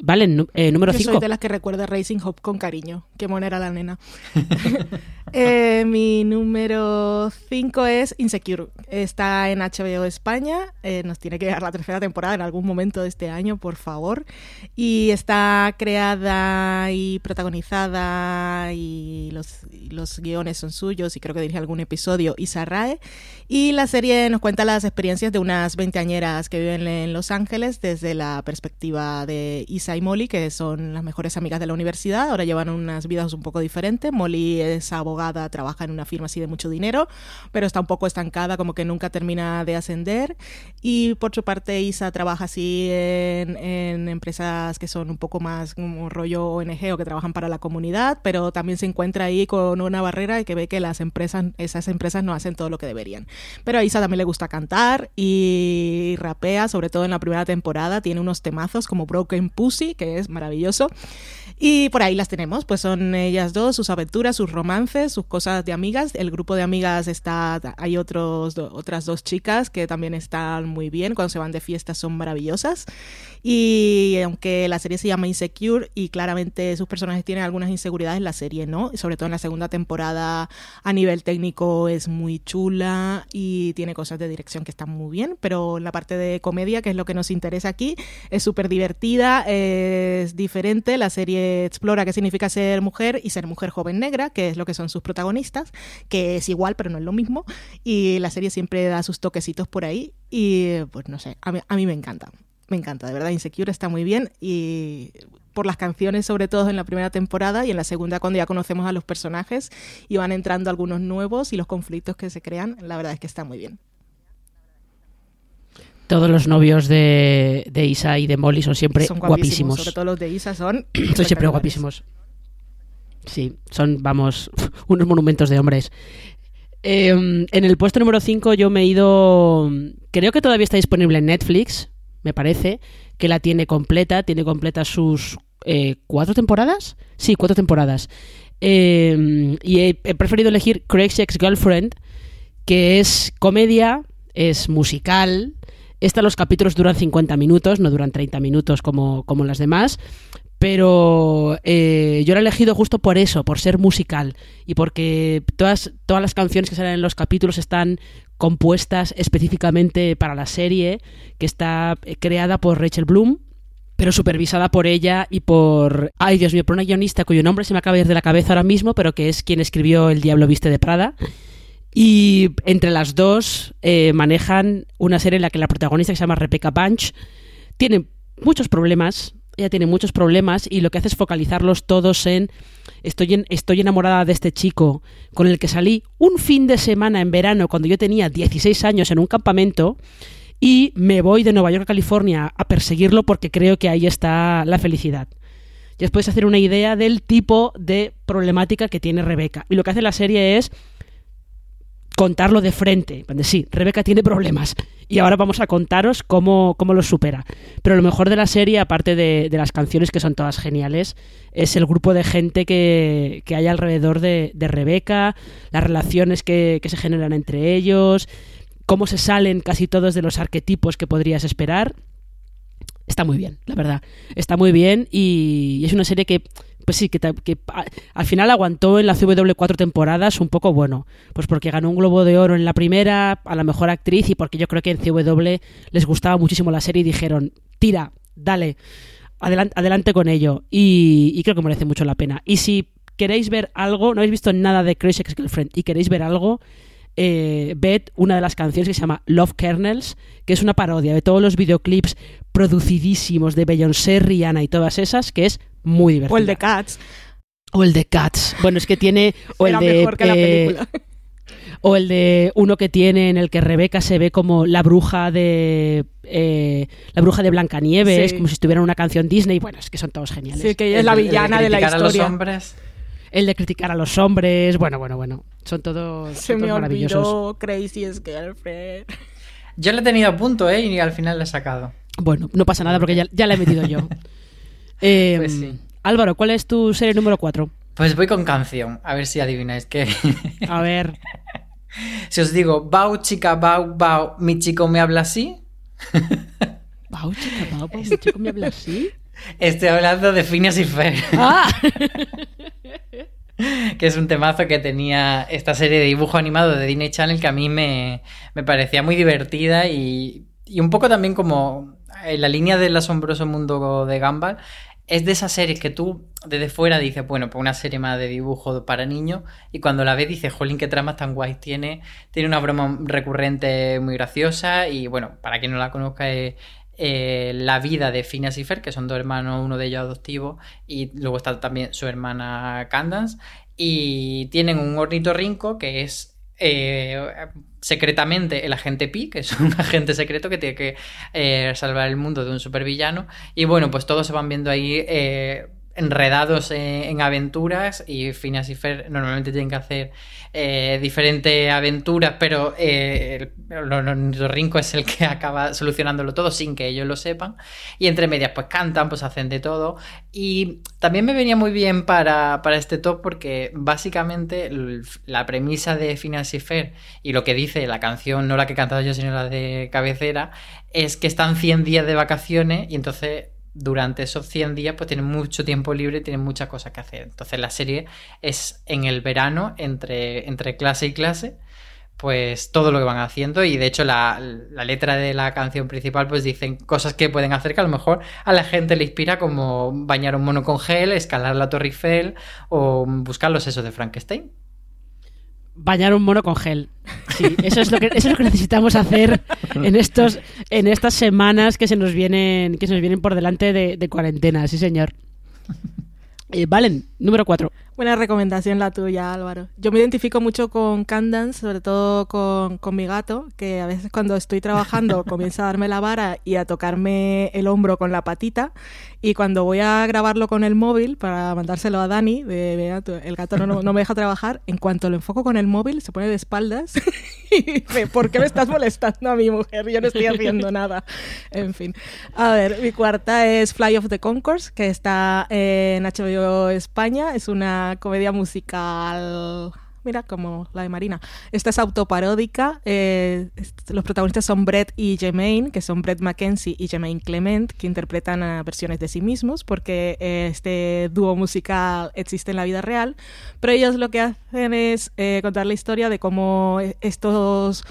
Vale, eh, número 5. soy de las que recuerda Racing Hop con cariño. Qué mona era la nena. eh, mi número 5 es Insecure. Está en HBO España. Eh, nos tiene que dar la tercera temporada en algún momento de este año, por favor. Y está creada y protagonizada y los, y los guiones son suyos y creo que dirige algún episodio Isa Rae. Y la serie nos cuenta las experiencias de unas veinteañeras que viven en Los Ángeles desde la perspectiva de Isa Y Molly, que son las mejores amigas de la universidad. Ahora llevan unas vidas un poco diferentes. Molly es abogada, trabaja en una firma así de mucho dinero, pero está un poco estancada, como que nunca termina de ascender. Y por su parte, Isa trabaja así en, empresas que son un poco más como rollo ONG o que trabajan para la comunidad, pero también se encuentra ahí con una barrera y que ve que las empresas, esas empresas no hacen todo lo que deberían. Pero a Isa también le gusta cantar y rapea, sobre todo en la primera temporada, tiene unos temazos como Broken Pussy, que es maravilloso. Y por ahí las tenemos, pues son ellas dos, sus aventuras, sus romances, sus cosas de amigas. El grupo de amigas está, hay otros, otras dos chicas que también están muy bien, cuando se van de fiesta son maravillosas. Y aunque la serie se llama Insecure y claramente sus personajes tienen algunas inseguridades, la serie no, sobre todo en la segunda temporada a nivel técnico es muy chula y tiene cosas de dirección que están muy bien, pero en la parte de comedia, que es lo que nos interesa aquí, es súper divertida, es diferente, la serie explora qué significa ser mujer y ser mujer joven negra, que es lo que son sus protagonistas, que es igual pero no es lo mismo, y la serie siempre da sus toquecitos por ahí y pues no sé, a mí, a mí me encanta me encanta, de verdad, Insecure está muy bien y por las canciones sobre todo en la primera temporada y en la segunda cuando ya conocemos a los personajes y van entrando algunos nuevos y los conflictos que se crean, la verdad es que está muy bien. Todos los novios de, de Isa y de Molly son siempre Son guapísimos. Sobre todo los de Isa son... Son siempre guapísimos. Sí, son, vamos, unos monumentos de hombres. Eh, en el puesto número 5 yo me he ido... Creo que todavía está disponible en Netflix, me parece, que la tiene completa, tiene completa sus eh, cuatro temporadas. Sí, cuatro temporadas. Eh, y he, he preferido elegir Crazy Ex-Girlfriend, que es comedia, es musical. Esta los capítulos duran 50 minutos, no duran 30 minutos como, como las demás. Pero eh, yo la he elegido justo por eso, por ser musical y porque todas, todas las canciones que salen en los capítulos están compuestas específicamente para la serie, que está creada por Rachel Bloom, pero supervisada por ella y por, ay Dios mío, por una guionista cuyo nombre se me acaba de ir de la cabeza ahora mismo, pero que es quien escribió El Diablo Viste de Prada. Y entre las dos eh, manejan una serie en la que la protagonista, que se llama Rebecca Bunch, tiene muchos problemas. Ella tiene muchos problemas y lo que hace es focalizarlos todos en estoy, en estoy enamorada de este chico con el que salí un fin de semana en verano cuando yo tenía 16 años en un campamento y me voy de Nueva York a California a perseguirlo porque creo que ahí está la felicidad. Ya os podéis hacer una idea del tipo de problemática que tiene Rebeca. Y lo que hace la serie es contarlo de frente. De, sí, Rebeca tiene problemas. Y ahora vamos a contaros cómo, cómo los supera. Pero lo mejor de la serie, aparte de, de, las canciones que son todas geniales, es el grupo de gente que, que hay alrededor de, de Rebeca, las relaciones que, que se generan entre ellos, cómo se salen casi todos de los arquetipos que podrías esperar. Está muy bien, la verdad. Está muy bien y es una serie que, pues sí, que, que, al final aguantó en la CW cuatro temporadas un poco bueno. Pues porque ganó un Globo de Oro en la primera, a la mejor actriz y porque yo creo que en CW les gustaba muchísimo la serie y dijeron, tira, dale, adelante, adelante con ello. Y, y creo que merece mucho la pena. Y si queréis ver algo, no habéis visto nada de Crazy Ex-Girlfriend y queréis ver algo, eh, ved una de las canciones que se llama Love Kernels, que es una parodia de todos los videoclips producidísimos de Beyoncé, Rihanna y todas esas, que es muy divertida. O el de Cats. O el de Cats. Bueno, es que tiene... O el Era de, mejor que la película. O el de uno que tiene en el que Rebeca se ve como la bruja de eh, la bruja de Blancanieves, Sí. como si estuviera en una canción Disney. Bueno, es que son todos geniales. Sí, que ella es la El de- el de villana de, la criticar a los historia. hombres. El de criticar a los hombres. Bueno, bueno, bueno. Son todos, Se son me maravillosos. olvidó Crazy Girlfriend. Yo le he tenido a punto, ¿eh? Y al final le he sacado. Bueno, no pasa nada porque ya, ya la he metido yo. Eh, Pues sí. Álvaro, ¿cuál es tu serie número 4? Pues voy con canción, a ver si adivináis qué. A ver. si os digo, Bau, chica, Bau, Bau, mi chico me habla así, Pau, chica, Pau, mi chico me habla así. estoy hablando de Phineas y Fer. ¡Ah! que es un temazo que tenía esta serie de dibujo animado de Disney Channel que a mí me, me parecía muy divertida y, y un poco también como en la línea del asombroso mundo de Gumball. Es de esas series que tú desde fuera dices, bueno, pues una serie más de dibujo para niños y cuando la ves dices, jolín, qué tramas tan guays tiene. Tiene una broma recurrente muy graciosa y bueno, para quien no la conozca es eh, la vida de Phineas y Fer, que son dos hermanos, uno de ellos adoptivo, y luego está también su hermana Candance, y tienen un ornitorrinco que es eh, secretamente el agente Pi, que es un agente secreto que tiene que eh, salvar el mundo de un supervillano. Y bueno, pues todos se van viendo ahí enredados en, aventuras y Phineas y Fer normalmente tienen que hacer eh, diferentes aventuras, pero eh, el Rinco es el que acaba solucionándolo todo sin que ellos lo sepan. Y entre medias, pues cantan, pues hacen de todo. Y también me venía muy bien para, para este top porque básicamente la premisa de Phineas y Fer y lo que dice la canción, no la que he cantado yo, sino la de cabecera, es que están 100 días de vacaciones y entonces durante esos 100 días pues tienen mucho tiempo libre y tienen muchas cosas que hacer. Entonces la serie es en el verano, entre, entre clase y clase, pues todo lo que van haciendo y de hecho la, la, letra de la canción principal pues dicen cosas que pueden hacer que a lo mejor a la gente le inspira como bañar un mono con gel, escalar la Torre Eiffel o buscar los sesos de Frankenstein bañar un mono con gel. Sí, eso es lo que, eso es lo que necesitamos hacer en estos, en estas semanas que se nos vienen, que se nos vienen por delante de, cuarentena, sí señor. Eh, Valen, número 4. Buena recomendación la tuya, Álvaro. Yo me identifico mucho con Candance, sobre todo con, con, mi gato, que a veces cuando estoy trabajando comienza a darme la vara y a tocarme el hombro con la patita. Y cuando voy a grabarlo con el móvil para mandárselo a Dani, de, el gato no, no, me deja trabajar, en cuanto lo enfoco con el móvil se pone de espaldas y dice, ¿por qué me estás molestando a mi mujer? Yo no estoy haciendo nada. En fin. A ver, mi cuarta es Fly of the Concourse, que está en HBO España. Es una comedia musical mira, como la de Marina. Esta es autoparódica. Eh, los protagonistas son Brett y Jemaine, que son Brett Mackenzie y Jemaine Clement, que interpretan a versiones de sí mismos, porque eh, este dúo musical existe en la vida real. Pero ellos lo que hacen es eh, contar la historia de cómo estos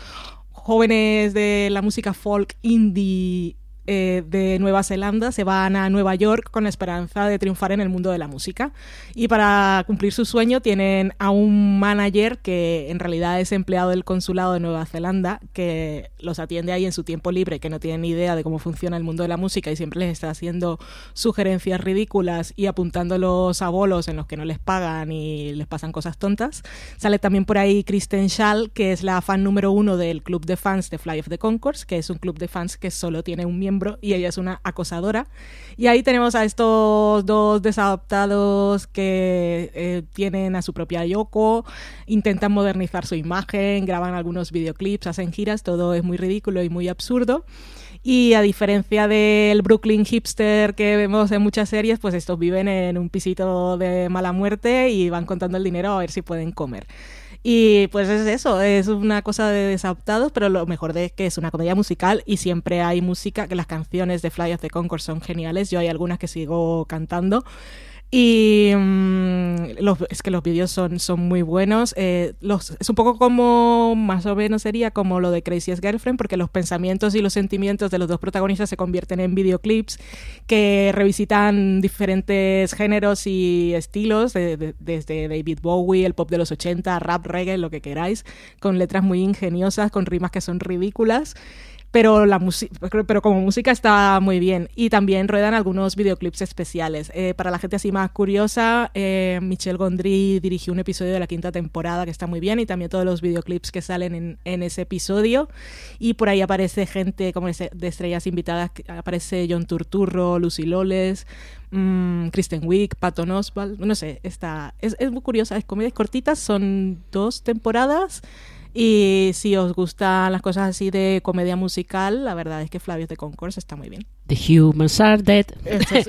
jóvenes de la música folk indie eh, de Nueva Zelanda se van a Nueva York con la esperanza de triunfar en el mundo de la música. Y para cumplir su sueño tienen a un manager que en realidad es empleado del consulado de Nueva Zelanda, que los atiende ahí en su tiempo libre, que no tiene ni idea de cómo funciona el mundo de la música y siempre les está haciendo sugerencias ridículas y apuntándolos a bolos en los que no les pagan y les pasan cosas tontas. Sale también por ahí Kristen Schall, que es la fan número uno del club de fans de Fly of the Concourse, que es un club de fans que solo tiene un miembro y ella es una acosadora. Y ahí tenemos a estos dos desadaptados que eh, tienen a su propia Yoko, intentan modernizar su imagen, graban algunos videoclips, hacen giras, todo es muy ridículo y muy absurdo. Y a diferencia del Brooklyn hipster que vemos en muchas series, pues estos viven en un pisito de mala muerte y van contando el dinero a ver si pueden comer. Y pues es eso, es una cosa de desadaptados, pero lo mejor de es que es una comedia musical y siempre hay música, que las canciones de Fly of the Concourse son geniales, yo hay algunas que sigo cantando. Y mm, los, es que los vídeos son, son muy buenos. Eh, los, es un poco como, más o menos sería como lo de Crazy's Girlfriend, porque los pensamientos y los sentimientos de los dos protagonistas se convierten en videoclips que revisitan diferentes géneros y estilos, desde David Bowie, el pop de los 80, rap, reggae, lo que queráis, con letras muy ingeniosas, con rimas que son ridículas pero, la pero como música está muy bien. Y también ruedan algunos videoclips especiales. Eh, para la gente así más curiosa, eh, Michel Gondry dirigió un episodio de la quinta temporada que está muy bien y también todos los videoclips que salen en, en ese episodio. Y por ahí aparece gente como de estrellas invitadas, aparece John Turturro, Lucy Loles, mmm, Kristen Wiig, Patton Oswalt, no sé, está, es, es muy curiosa, es comedias cortitas, son dos temporadas. Y si os gustan las cosas así de comedia musical, la verdad es que Flavio de Concourse está muy bien. The Humans Are Dead.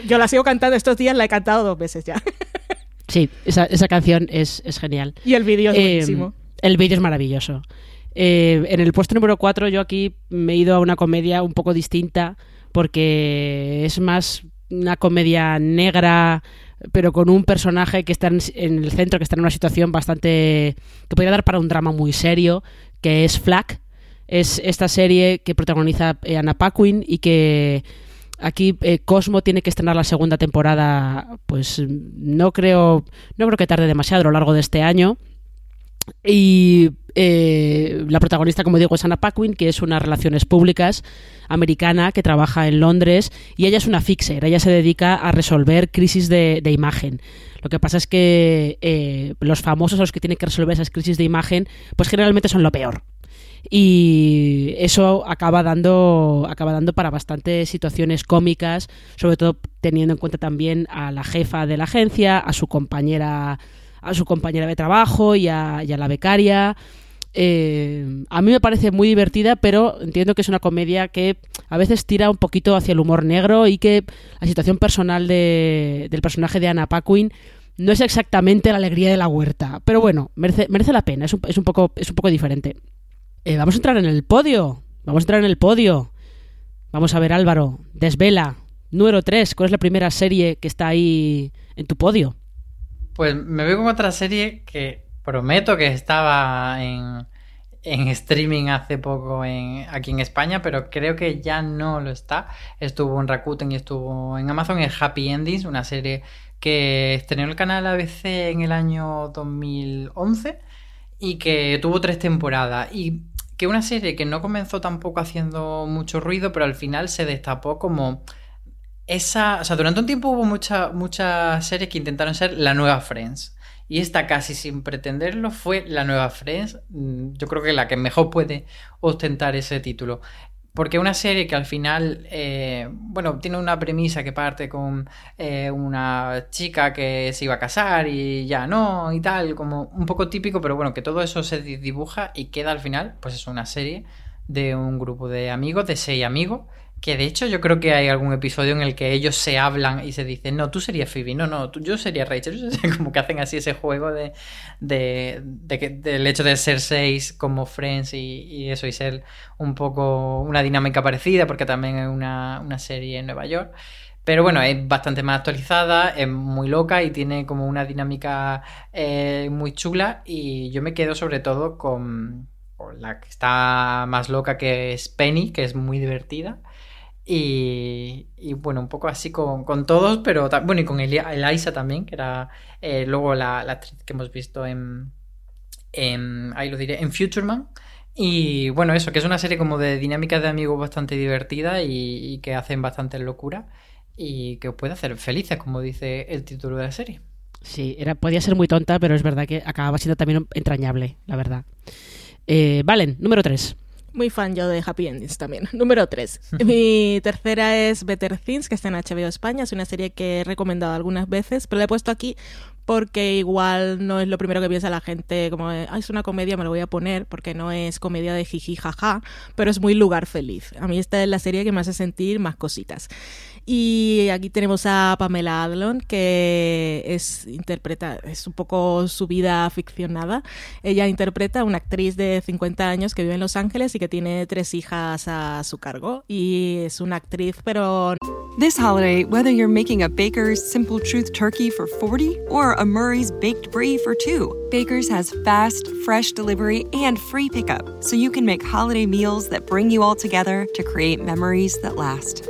yo la sigo cantando estos días, la he cantado dos veces ya. sí, esa, esa canción es, es, genial. Y el vídeo es eh, buenísimo. El vídeo es maravilloso. Eh, en el puesto número 4 yo aquí me he ido a una comedia un poco distinta porque es más una comedia negra pero con un personaje que está en, el centro, que está en una situación bastante... que podría dar para un drama muy serio, que es Flack. Es esta serie que protagoniza eh, Anna Paquin y que aquí eh, Cosmo tiene que estrenar la segunda temporada, pues no creo, no creo que tarde demasiado a lo largo de este año. Y eh, la protagonista, como digo, es Anna Paquin, que es una relaciones públicas americana que trabaja en Londres y ella es una fixer, ella se dedica a resolver crisis de, imagen. Lo que pasa es que eh, los famosos a los que tienen que resolver esas crisis de imagen, pues generalmente son lo peor. Y eso acaba dando, acaba dando para bastantes situaciones cómicas, sobre todo teniendo en cuenta también a la jefa de la agencia, a su compañera, a su compañera de trabajo y a la becaria. Eh, a mí me parece muy divertida, pero entiendo que es una comedia que a veces tira un poquito hacia el humor negro y que la situación personal del personaje de Anna Paquin no es exactamente la alegría de la huerta. Pero bueno, merece, la pena, es un, es un, poco, es un poco diferente. Eh, vamos a entrar en el podio. Vamos a entrar en el podio. Vamos a ver, Álvaro. Desvela. Número 3. ¿Cuál es la primera serie que está ahí en tu podio? Pues me veo con otra serie que prometo que estaba en, streaming hace poco en, aquí en España, pero creo que ya no lo está. Estuvo en Rakuten y estuvo en Amazon, es Happy Endings, una serie que estrenó el canal ABC en el año 2011 y que tuvo tres temporadas. Y que una serie que no comenzó tampoco haciendo mucho ruido, pero al final se destapó como esa. O sea, durante un tiempo hubo muchas series que intentaron ser la nueva Friends. Y esta casi sin pretenderlo fue la nueva Friends. Mm, yo creo que la que mejor puede ostentar ese título. Porque una serie que al final, eh, bueno, tiene una premisa que parte con eh, una chica que se iba a casar y ya no y tal, como un poco típico, pero bueno, que todo eso se dibuja y queda al final, pues es una serie de un grupo de amigos, de seis amigos, que de hecho yo creo que hay algún episodio en el que ellos se hablan y se dicen, no, tú serías Phoebe, no, no, yo sería Rachel. Como que hacen así ese juego de, de, del hecho de ser seis como Friends y, eso, y ser un poco una dinámica parecida, porque también es una, serie en Nueva York. Pero bueno, es bastante más actualizada, es muy loca y tiene como una dinámica eh, muy chula. Y yo me quedo sobre todo con, con la que está más loca, que es Penny, que es muy divertida. Y, bueno, un poco así con, todos, pero bueno, y con Elisa también, que era eh, luego la, actriz que hemos visto en, ahí lo diré, en Futureman. Y bueno, eso, que es una serie como de dinámicas de amigos bastante divertida y, que hacen bastante locura y que os puede hacer felices, como dice el título de la serie. Sí, era, podía ser muy tonta, pero es verdad que acababa siendo también entrañable, la verdad. Eh, Valen, número 3. Muy fan yo de Happy Endings también. Número 3. Mi tercera es Better Things, que está en HBO España. Es una serie que he recomendado algunas veces, pero la he puesto aquí porque igual no es lo primero que piensa la gente, como es una comedia, me lo voy a poner, porque no es comedia de jiji jaja, pero es muy lugar feliz. A mí esta es la serie que me hace sentir más cositas. Y aquí tenemos a Pamela Adlon, que es interpreta, es un poco su vida ficcionada. Ella interpreta a una actriz de 50 años que vive en Los Ángeles y que tiene tres hijas a su cargo. Y es una actriz, pero. This holiday, whether you're making a Baker's Simple Truth turkey for 40 or a Murray's baked brie for two, Baker's has fast, fresh delivery and free pickup, so you can make holiday meals that bring you all together to create memories that last.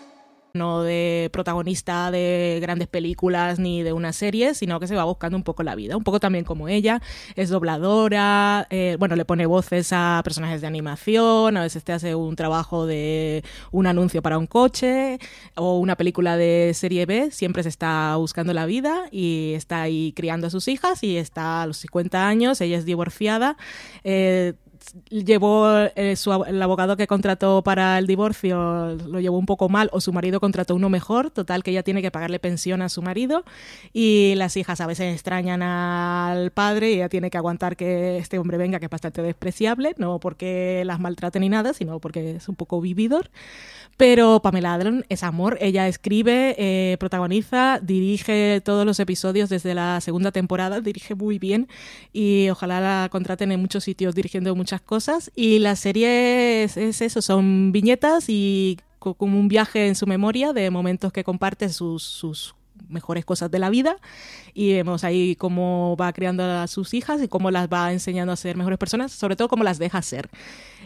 no de protagonista de grandes películas ni de una serie, sino que se va buscando un poco la vida, un poco también como ella, es dobladora, eh, bueno, le pone voces a personajes de animación, a veces te hace un trabajo de un anuncio para un coche o una película de serie B, siempre se está buscando la vida y está ahí criando a sus hijas y está a los 50 años, ella es divorciada. Eh, llevó eh, su, el abogado que contrató para el divorcio, lo llevó un poco mal, o su marido contrató uno mejor, total que ella tiene que pagarle pensión a su marido, y las hijas a veces extrañan al padre y ella tiene que aguantar que este hombre venga, que es bastante despreciable, no porque las maltrate ni nada, sino porque es un poco vividor. Pero Pamela Adlon es amor. Ella escribe, eh, protagoniza, dirige todos los episodios desde la segunda temporada, dirige muy bien y ojalá la contraten en muchos sitios dirigiendo muchas cosas. Y la serie es, es eso, son viñetas y co- como un viaje en su memoria de momentos que comparte sus, sus mejores cosas de la vida y vemos ahí cómo va creando a sus hijas y cómo las va enseñando a ser mejores personas, sobre todo cómo las deja ser.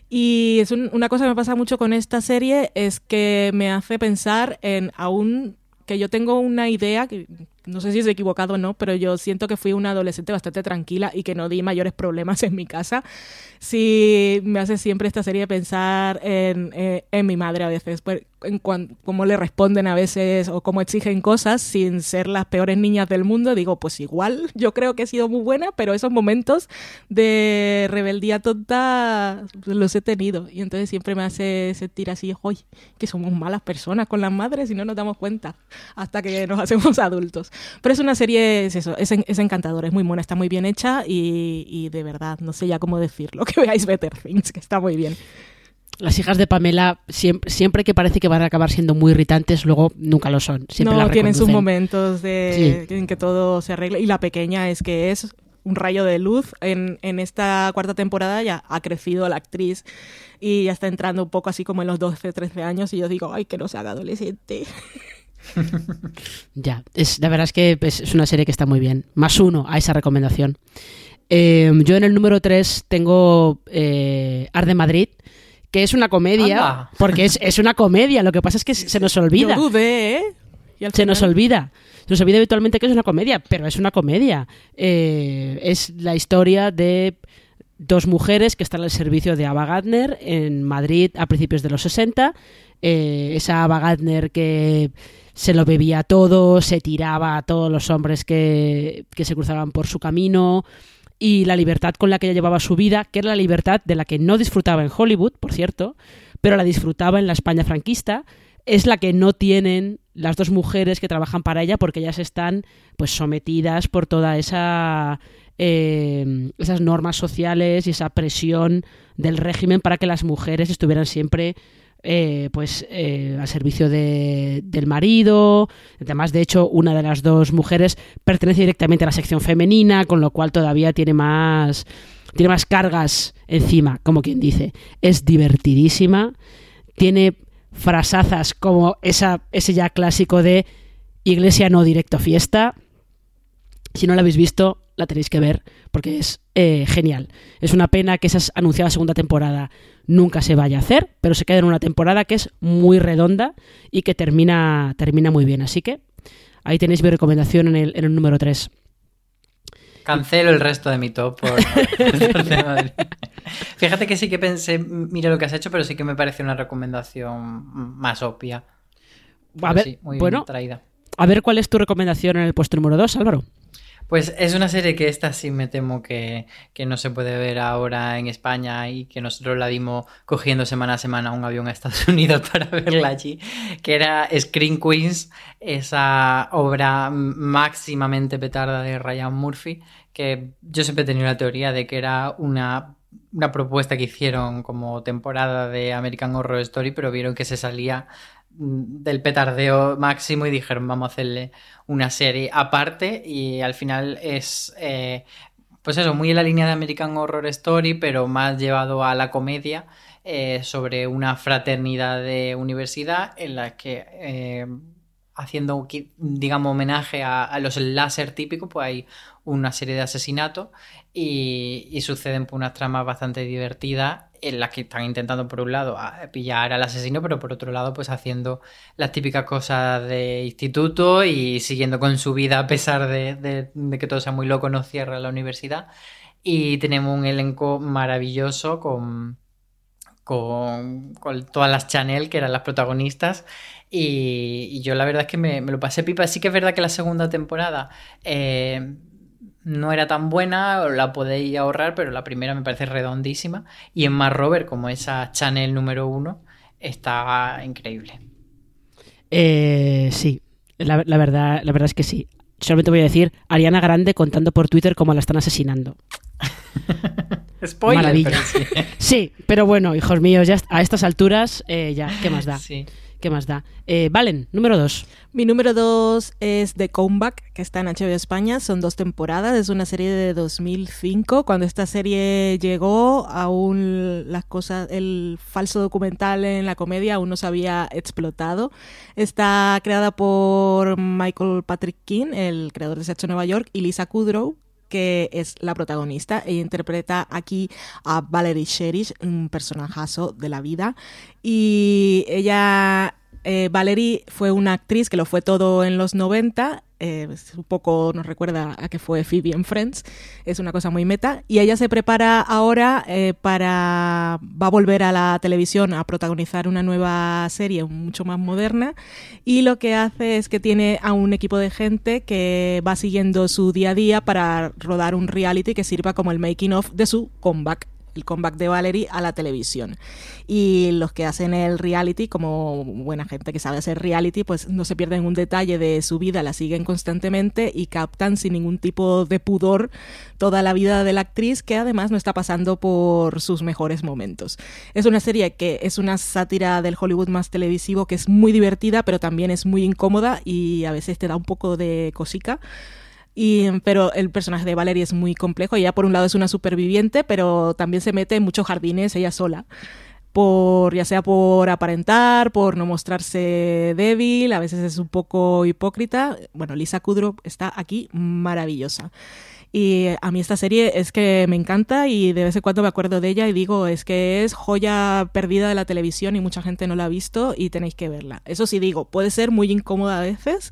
Y es un- una cosa que me pasa mucho con esta serie es que me hace pensar en aún que yo tengo una idea, que no sé si es equivocado o no, pero yo siento que fui una adolescente bastante tranquila y que no di mayores problemas en mi casa. Sí, me hace siempre esta serie pensar en, eh, en mi madre a veces, en cuan- cómo le responden a veces o cómo exigen cosas sin ser las peores niñas del mundo. Digo, pues igual yo creo que he sido muy buena, pero esos momentos de rebeldía tonta los he tenido. Y entonces siempre me hace sentir así, hoy que somos malas personas con las madres y no nos damos cuenta hasta que nos hacemos adultos. Pero es una serie, es eso, es, es encantadora, es muy buena, está muy bien hecha y, y de verdad, no sé ya cómo decirlo, que veáis Better Things, que está muy bien. Las hijas de Pamela, siempre, siempre que parece que van a acabar siendo muy irritantes, luego nunca lo son. Siempre no, tienen sus momentos de, en que todo se arregla. Y la pequeña es que es un rayo de luz. En, en esta cuarta temporada ya ha crecido la actriz y ya está entrando un poco así como en los 12, 13 años. Y yo digo, ay, que no se haga adolescente. Ya, es, la verdad es que es, es una serie que está muy bien. Más uno a esa recomendación. Eh, yo en el número 3 tengo eh, Ar de Madrid, que es una comedia, Anda. porque es, es una comedia, lo que pasa es que se nos olvida. Yo dudé, ¿eh? Y Se nos olvida. Se nos olvida habitualmente que es una comedia, pero es una comedia. Eh, es la historia de dos mujeres que están al servicio de Ava Gardner en Madrid a principios de los 60. Eh, esa Ava Gardner que se lo bebía todo, se tiraba a todos los hombres que, que se cruzaban por su camino y la libertad con la que ella llevaba su vida, que era la libertad de la que no disfrutaba en Hollywood, por cierto, pero la disfrutaba en la España franquista, es la que no tienen las dos mujeres que trabajan para ella porque ellas están pues sometidas por toda esa eh, esas normas sociales y esa presión del régimen para que las mujeres estuvieran siempre eh, pues eh, al servicio de- del marido. Además, de hecho, una de las dos mujeres pertenece directamente a la sección femenina, con lo cual todavía tiene más tiene más cargas encima, como quien dice. Es divertidísima, tiene frasazas como esa, ese ya clásico de iglesia no directo fiesta. Si no la habéis visto, la tenéis que ver porque es eh, genial. Es una pena que esa anunciada segunda temporada nunca se vaya a hacer, pero se queda en una temporada que es muy redonda y que termina, termina muy bien. Así que ahí tenéis mi recomendación en el, en el número 3. Cancelo el resto de mi top por, por tema de- Fíjate que sí que pensé, mira lo que has hecho, pero sí que me parece una recomendación más obvia. A ver, sí, muy bueno, bien traída. a ver cuál es tu recomendación en el puesto número 2, Álvaro. Pues es una serie que esta sí me temo que, que no se puede ver ahora en España y que nosotros la dimos cogiendo semana a semana un avión a Estados Unidos para verla allí, que era Screen Queens, esa obra máximamente petarda de Ryan Murphy, que yo siempre he tenido la teoría de que era una, una propuesta que hicieron como temporada de American Horror Story, pero vieron que se salía del petardeo máximo y dijeron vamos a hacerle una serie aparte y al final es eh, pues eso, muy en la línea de American Horror Story pero más llevado a la comedia eh, sobre una fraternidad de universidad en la que eh, haciendo digamos homenaje a, los láser típicos pues hay una serie de asesinatos y, suceden por unas tramas bastante divertidas en las que están intentando por un lado pillar al asesino, pero por otro lado pues haciendo las típicas cosas de instituto y siguiendo con su vida a pesar de que todo sea muy loco, no cierra la universidad. Y tenemos un elenco maravilloso con, con, con todas las Chanel, que eran las protagonistas. Y, y yo la verdad es que me, me lo pasé pipa. Sí que es verdad que la segunda temporada eh, no era tan buena, la podéis ahorrar, pero la primera me parece redondísima. Y en Mar Rover, como esa Chanel número uno, está increíble. Eh, sí, la, la verdad, la verdad es que sí. Solamente voy a decir Ariana Grande contando por Twitter cómo la están asesinando. Spoiler, Maravilla. pero sí. Sí, pero bueno, hijos míos, ya a estas alturas, eh, ya, ¿qué más da? Sí. ¿Qué más da? Eh, Valen, número dos. Mi número dos es The Comeback, que está en HBO España. Son dos temporadas. Es una serie de 2005. Cuando esta serie llegó, aún las cosas, el falso documental en la comedia aún no se había explotado. Está creada por Michael Patrick King, el creador de Sexo Nueva York, y Lisa Kudrow, que es la protagonista. Ella interpreta aquí a Valerie Cherish, un personajazo de la vida. Y ella, eh, Valerie, fue una actriz que lo fue todo en los 90. eh, es un poco nos recuerda a que fue Phoebe en Friends. Es una cosa muy meta. Y ella se prepara ahora eh, para. Va a volver a la televisión a protagonizar una nueva serie mucho más moderna. Y lo que hace es que tiene a un equipo de gente que va siguiendo su día a día para rodar un reality que sirva como el making of de su comeback el comeback de Valerie a la televisión. Y los que hacen el reality, como buena gente que sabe hacer reality, pues no se pierden un detalle de su vida, la siguen constantemente y captan sin ningún tipo de pudor toda la vida de la actriz, que además no está pasando por sus mejores momentos. Es una serie que es una sátira del Hollywood más televisivo, que es muy divertida, pero también es muy incómoda y a veces te da un poco de cosica. Y, pero el personaje de Valerie es muy complejo. Ella, por un lado, es una superviviente, pero también se mete en muchos jardines ella sola. Por, ya sea por aparentar, por no mostrarse débil, a veces es un poco hipócrita. Bueno, Lisa Kudrow está aquí maravillosa. Y a mí esta serie es que me encanta y de vez en cuando me acuerdo de ella y digo, es que es joya perdida de la televisión y mucha gente no la ha visto y tenéis que verla. Eso sí digo, puede ser muy incómoda a veces,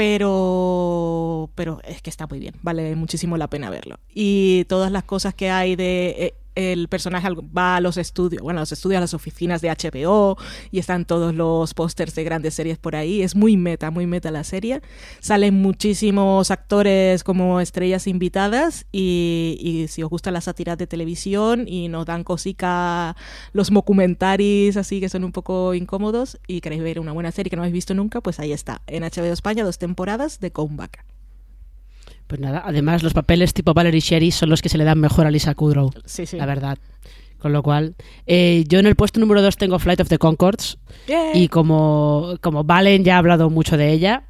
pero pero es que está muy bien, vale muchísimo la pena verlo. Y todas las cosas que hay de eh, el personaje va a los estudios, bueno, a los estudios, a las oficinas de HBO y están todos los pósters de grandes series por ahí. Es muy meta, muy meta la serie. Salen muchísimos actores como estrellas invitadas y, si os gusta la sátira de televisión y nos dan cosica los documentaris así que son un poco incómodos y queréis ver una buena serie que no habéis visto nunca, pues ahí está. En HBO España, dos temporadas de Comeback. Pues nada, además los papeles tipo Valerie Sherry son los que se le dan mejor a Lisa Kudrow, Sí, sí. la verdad. Con lo cual, eh, yo en el puesto número 2 tengo Flight of the Concords y como, como Valen ya ha hablado mucho de ella,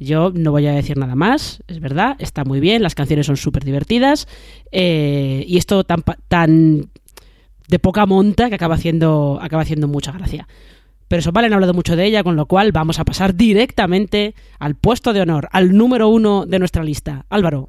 yo no voy a decir nada más, es verdad, está muy bien, las canciones son súper divertidas eh, y esto tan, tan de poca monta que acaba haciendo, acaba haciendo mucha gracia. Pero eso Valen ha hablado mucho de ella, con lo cual vamos a pasar directamente al puesto de honor, al número uno de nuestra lista. Álvaro,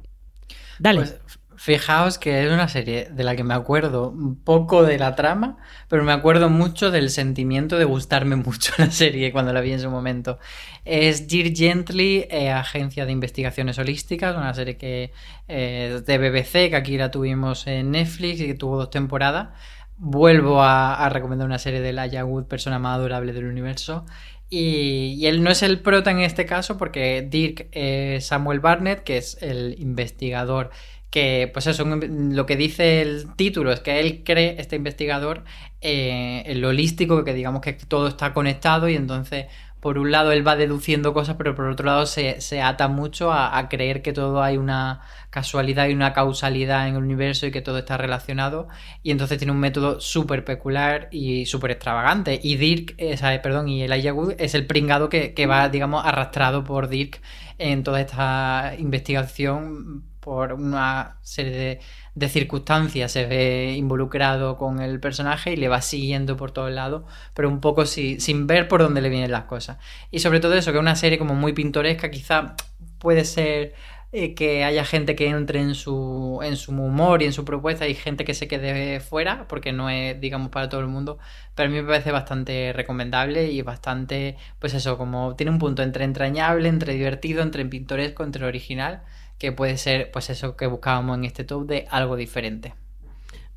dale. Pues fijaos que es una serie de la que me acuerdo un poco de la trama, pero me acuerdo mucho del sentimiento de gustarme mucho la serie cuando la vi en su momento. Es Dear Gently, eh, Agencia de Investigaciones Holísticas, una serie que eh, de BBC, que aquí la tuvimos en Netflix y que tuvo dos temporadas. Vuelvo a, recomendar una serie de Elijah Wood, persona más adorable del universo. Y, y él no es el prota en este caso porque Dirk es Samuel Barnett, que es el investigador que, pues eso, lo que dice el título es que él cree, este investigador, eh, en lo holístico, que digamos que todo está conectado y entonces, por un lado, él va deduciendo cosas, pero por otro lado se, se ata mucho a, creer que todo hay una casualidad y una causalidad en el universo y que todo está relacionado. Y entonces tiene un método súper peculiar y súper extravagante. Y Dirk, eh, sabe, perdón, y Elijah Wood es el pringado que, que va, digamos, arrastrado por Dirk en toda esta investigación por una serie de, circunstancias se ve involucrado con el personaje y le va siguiendo por todos lados, pero un poco si- sin ver por dónde le vienen las cosas. Y sobre todo eso, que es una serie como muy pintoresca, quizá puede ser eh, que haya gente que entre en su, en su humor y en su propuesta y gente que se quede fuera, porque no es, digamos, para todo el mundo, pero a mí me parece bastante recomendable y bastante, pues eso, como tiene un punto entre entrañable, entre divertido, entre pintoresco, entre original, que puede ser, pues eso que buscábamos en este top de algo diferente.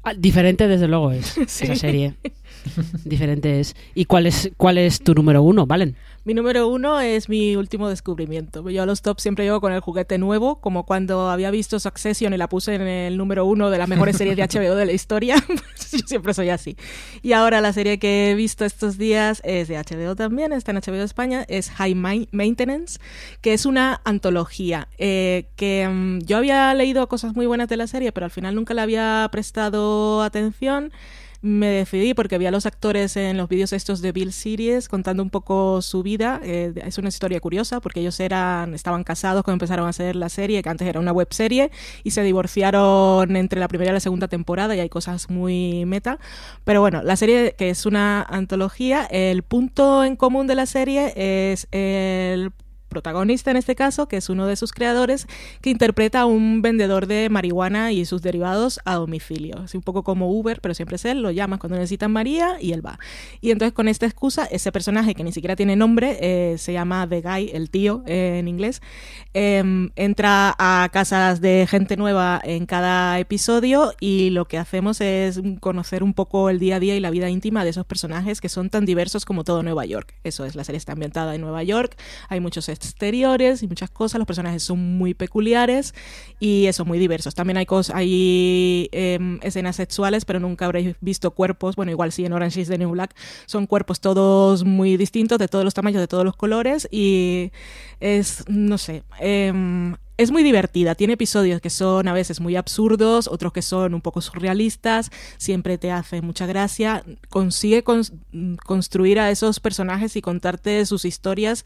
Ah, Diferente, desde luego, es Sí. esa serie. diferentes. ¿Y cuál es, cuál es tu número uno, Valen? Mi número uno es mi último descubrimiento. Yo a los tops siempre llego con el juguete nuevo, como cuando había visto Succession y la puse en el número uno de las mejores series de HBO de la historia. Yo siempre soy así. Y ahora la serie que he visto estos días es de HBO también, está en HBO España, es High Maintenance, que es una antología. Eh, que mm, yo había leído cosas muy buenas de la serie, pero al final nunca le había prestado atención me decidí porque vi a los actores en los vídeos estos de Bill Series contando un poco su vida. Eh, es una historia curiosa porque ellos eran, estaban casados cuando empezaron a hacer la serie, que antes era una web serie, y se divorciaron entre la primera y la segunda temporada y hay cosas muy meta. Pero bueno, la serie que es una antología, el punto en común de la serie es el protagonista en este caso, que es uno de sus creadores, que interpreta a un vendedor de marihuana y sus derivados a domicilio. Es un poco como Uber, pero siempre es él, lo llamas cuando necesitan María y él va. Y entonces con esta excusa, ese personaje que ni siquiera tiene nombre, eh, se llama The Guy, el tío eh, en inglés, em, entra a casas de gente nueva en cada episodio y lo que hacemos es conocer un poco el día a día y la vida íntima de esos personajes que son tan diversos como todo Nueva York. Eso es, la serie está ambientada en Nueva York, hay muchos exteriores y muchas cosas. Los personajes son muy peculiares y eso, muy diversos. También hay, cosas, hay em, escenas sexuales, pero nunca habréis visto cuerpos. Bueno, igual sí en Orange is the New Black. Son cuerpos todos muy distintos, de todos los tamaños, de todos los colores y es, no sé, em, es muy divertida. Tiene episodios que son a veces muy absurdos, otros que son un poco surrealistas. Siempre te hace mucha gracia. Consigue construir a esos personajes y contarte sus historias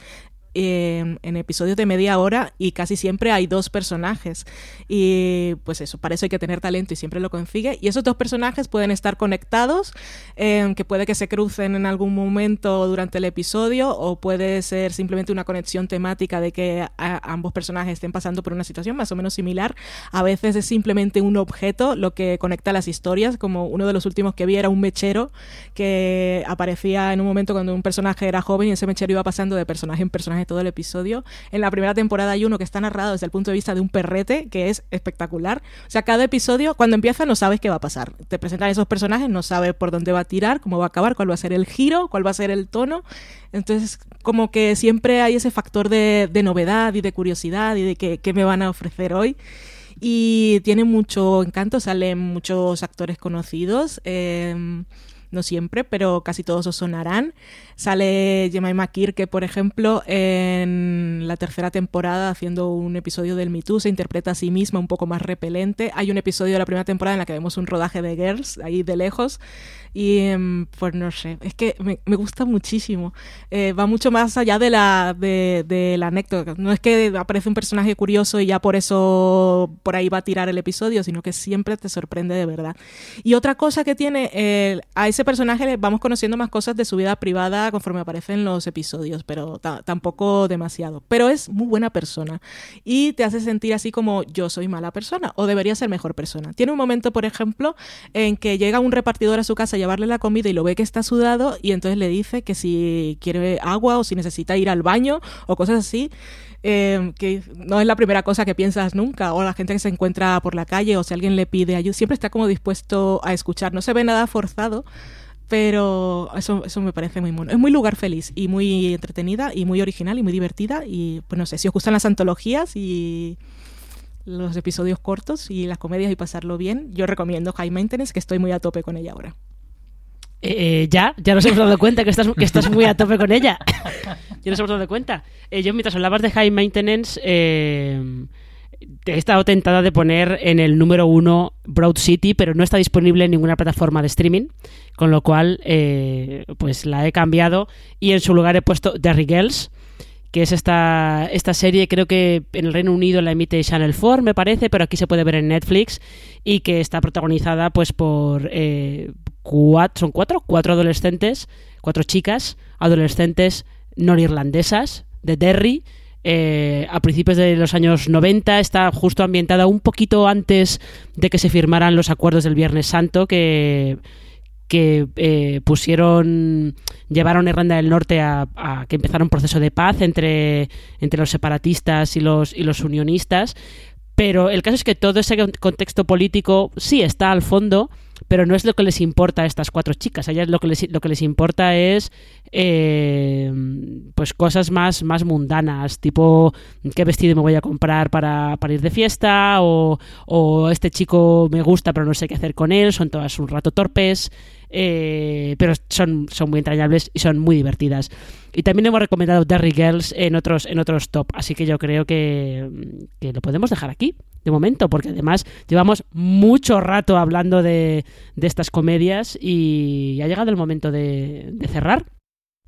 en, episodios de media hora y casi siempre hay dos personajes. Y pues eso, para eso hay que tener talento y siempre lo consigue. Y esos dos personajes pueden estar conectados, eh, que puede que se crucen en algún momento durante el episodio o puede ser simplemente una conexión temática de que ambos personajes estén pasando por una situación más o menos similar. A veces es simplemente un objeto lo que conecta las historias, como uno de los últimos que vi era un mechero que aparecía en un momento cuando un personaje era joven y ese mechero iba pasando de personaje en personaje todo el episodio. En la primera temporada hay uno que está narrado desde el punto de vista de un perrete, que es espectacular. O sea, cada episodio, cuando empieza, no sabes qué va a pasar. Te presentan esos personajes, no sabes por dónde va a tirar, cómo va a acabar, cuál va a ser el giro, cuál va a ser el tono. Entonces, como que siempre hay ese factor de, novedad y de curiosidad y de qué, me van a ofrecer hoy y tiene mucho encanto, salen muchos actores conocidos. Eh, no siempre, pero casi todos os sonarán. Sale Jemima Kirke, por ejemplo, en la tercera temporada haciendo un episodio del Me Too, se interpreta a sí misma un poco más repelente. Hay un episodio de la primera temporada en la que vemos un rodaje de Girls, ahí de lejos, y em, pues no sé, es que me, gusta muchísimo. Eh, va mucho más allá de la, de, la anécdota. No es que aparece un personaje curioso y ya por eso por ahí va a tirar el episodio, sino que siempre te sorprende de verdad. Y otra cosa que tiene, eh, a ese personaje vamos conociendo más cosas de su vida privada conforme aparecen los episodios, pero tampoco demasiado. Pero es muy buena persona y te hace sentir así como yo soy mala persona o debería ser mejor persona. Tiene un momento, por ejemplo, en que llega un repartidor a su casa llevarle la comida y lo ve que está sudado y entonces le dice que si quiere agua o si necesita ir al baño o cosas así. Eh, que no es la primera cosa que piensas nunca, o la gente que se encuentra por la calle, o si alguien le pide ayuda, siempre está como dispuesto a escuchar, no se ve nada forzado, pero eso, eso me parece muy mono. Es muy lugar feliz y muy entretenida y muy original y muy divertida, y pues no sé, si os gustan las antologías y los episodios cortos y las comedias y pasarlo bien, yo recomiendo High Maintenance, que estoy muy a tope con ella ahora. Eh, ya, ya nos hemos dado cuenta que estás, muy a tope con ella. ya nos hemos dado cuenta. Eh, yo mientras hablabas de High Maintenance, eh, he estado tentada de poner en el número uno Broad City, pero no está disponible en ninguna plataforma de streaming, con lo cual pues la he cambiado y en su lugar he puesto Derry Girls que es esta, esta serie, creo que en el Reino Unido la emite Channel 4, me parece, pero aquí se puede ver en Netflix y que está protagonizada pues por eh, cuatro, son cuatro, cuatro adolescentes, cuatro chicas adolescentes norirlandesas de Derry. Eh, a principios de los años 90 está justo ambientada un poquito antes de que se firmaran los acuerdos del Viernes Santo que que eh, pusieron, llevaron a Irlanda del Norte a, que empezara un proceso de paz entre, entre los separatistas y los, y los unionistas, Pero el caso es que todo ese contexto político sí está al fondo, pero no es lo que les importa a estas cuatro chicas. A ellas lo que les, lo que les importa es eh, pues cosas más, más mundanas, tipo qué vestido me voy a comprar para, para ir de fiesta, o, o, este chico me gusta pero no sé qué hacer con él, son todas un rato torpes. Eh, pero son, son muy entrañables y son muy divertidas. Y también hemos recomendado Derry Girls en otros, en otros top, así que yo creo que, que lo podemos dejar aquí de momento, porque además llevamos mucho rato hablando de, de estas comedias y ha llegado el momento de, de cerrar.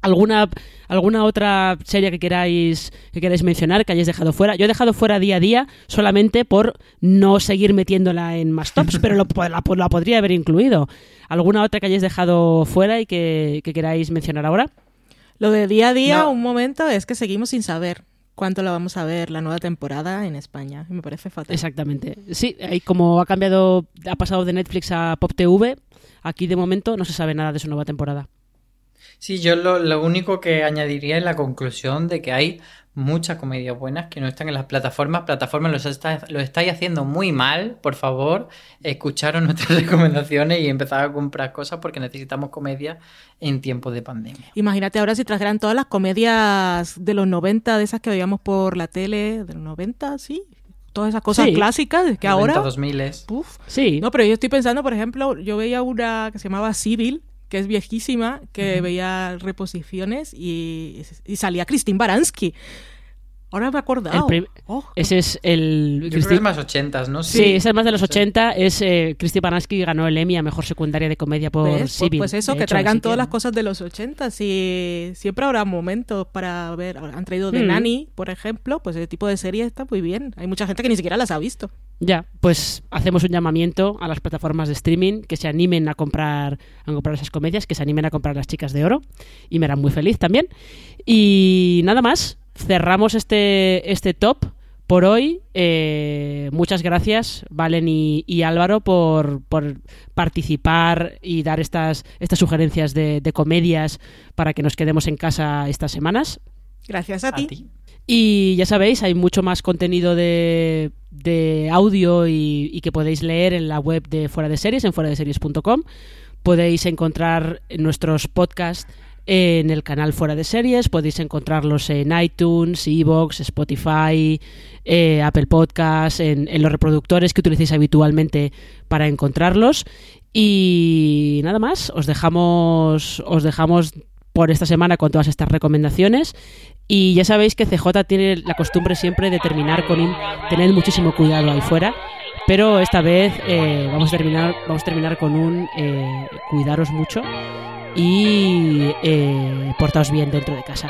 ¿Alguna, ¿Alguna otra serie que queráis, que queráis mencionar, que hayáis dejado fuera? Yo he dejado fuera día a día solamente por no seguir metiéndola en más tops, pero lo, la, la, podría haber incluido. ¿Alguna otra que hayáis dejado fuera y que, que queráis mencionar ahora? Lo de día a día, no. un momento, es que seguimos sin saber cuánto la vamos a ver la nueva temporada en España. Me parece fatal. Exactamente. Sí, y como ha cambiado, ha pasado de Netflix a Pop TV, aquí de momento no se sabe nada de su nueva temporada. Sí, yo lo, lo, único que añadiría es la conclusión de que hay muchas comedias buenas que no están en las plataformas. Plataformas los, está, los estáis haciendo muy mal, por favor. Escucharon nuestras recomendaciones y empezar a comprar cosas porque necesitamos comedia en tiempos de pandemia. Imagínate ahora si trajeran todas las comedias de los 90, de esas que veíamos por la tele, de los 90, sí, todas esas cosas sí. clásicas que 90, ahora 2000 es. Uf. Sí. No, pero yo estoy pensando, por ejemplo, yo veía una que se llamaba Civil, que es viejísima, que uh -huh. veía reposiciones y, y salía Christine Baranski. Ahora me he acordado. Oh. Ese es el... Yo creo que es más ochentas, ¿no? Sí, sí, ese es más de los 80. Es eh, Cristi Panaski ganó el Emmy a Mejor Secundaria de Comedia por ¿Ves? Civil. Pues, pues eso, que hecho, traigan todas que... las cosas de los 80. Y siempre habrá momentos para ver. Han traído The mm. Nanny, por ejemplo. Pues ese tipo de serie está muy bien. Hay mucha gente que ni siquiera las ha visto. Ya, pues hacemos un llamamiento a las plataformas de streaming que se animen a comprar, a comprar esas comedias, que se animen a comprar las chicas de oro. Y me harán muy feliz también. Y nada más cerramos este, este top por hoy. Eh, muchas gracias, Valen y, y Álvaro, por, por, participar y dar estas, estas sugerencias de, de, comedias para que nos quedemos en casa estas semanas. Gracias a, a ti. ti. Y ya sabéis, hay mucho más contenido de, de audio y, y, que podéis leer en la web de Fuera de Series, en fuera de series.com. Podéis encontrar nuestros podcasts en el canal Fuera de Series. Podéis encontrarlos en iTunes, Evox, Spotify, eh, Apple Podcasts, en, en, los reproductores que utilicéis habitualmente para encontrarlos. Y nada más, os dejamos, os dejamos por esta semana con todas estas recomendaciones. Y ya sabéis que CJ tiene la costumbre siempre de terminar con un tener muchísimo cuidado ahí fuera. Pero esta vez eh, vamos, a terminar, vamos a terminar con un eh, cuidaros mucho y eh, portaos bien dentro de casa.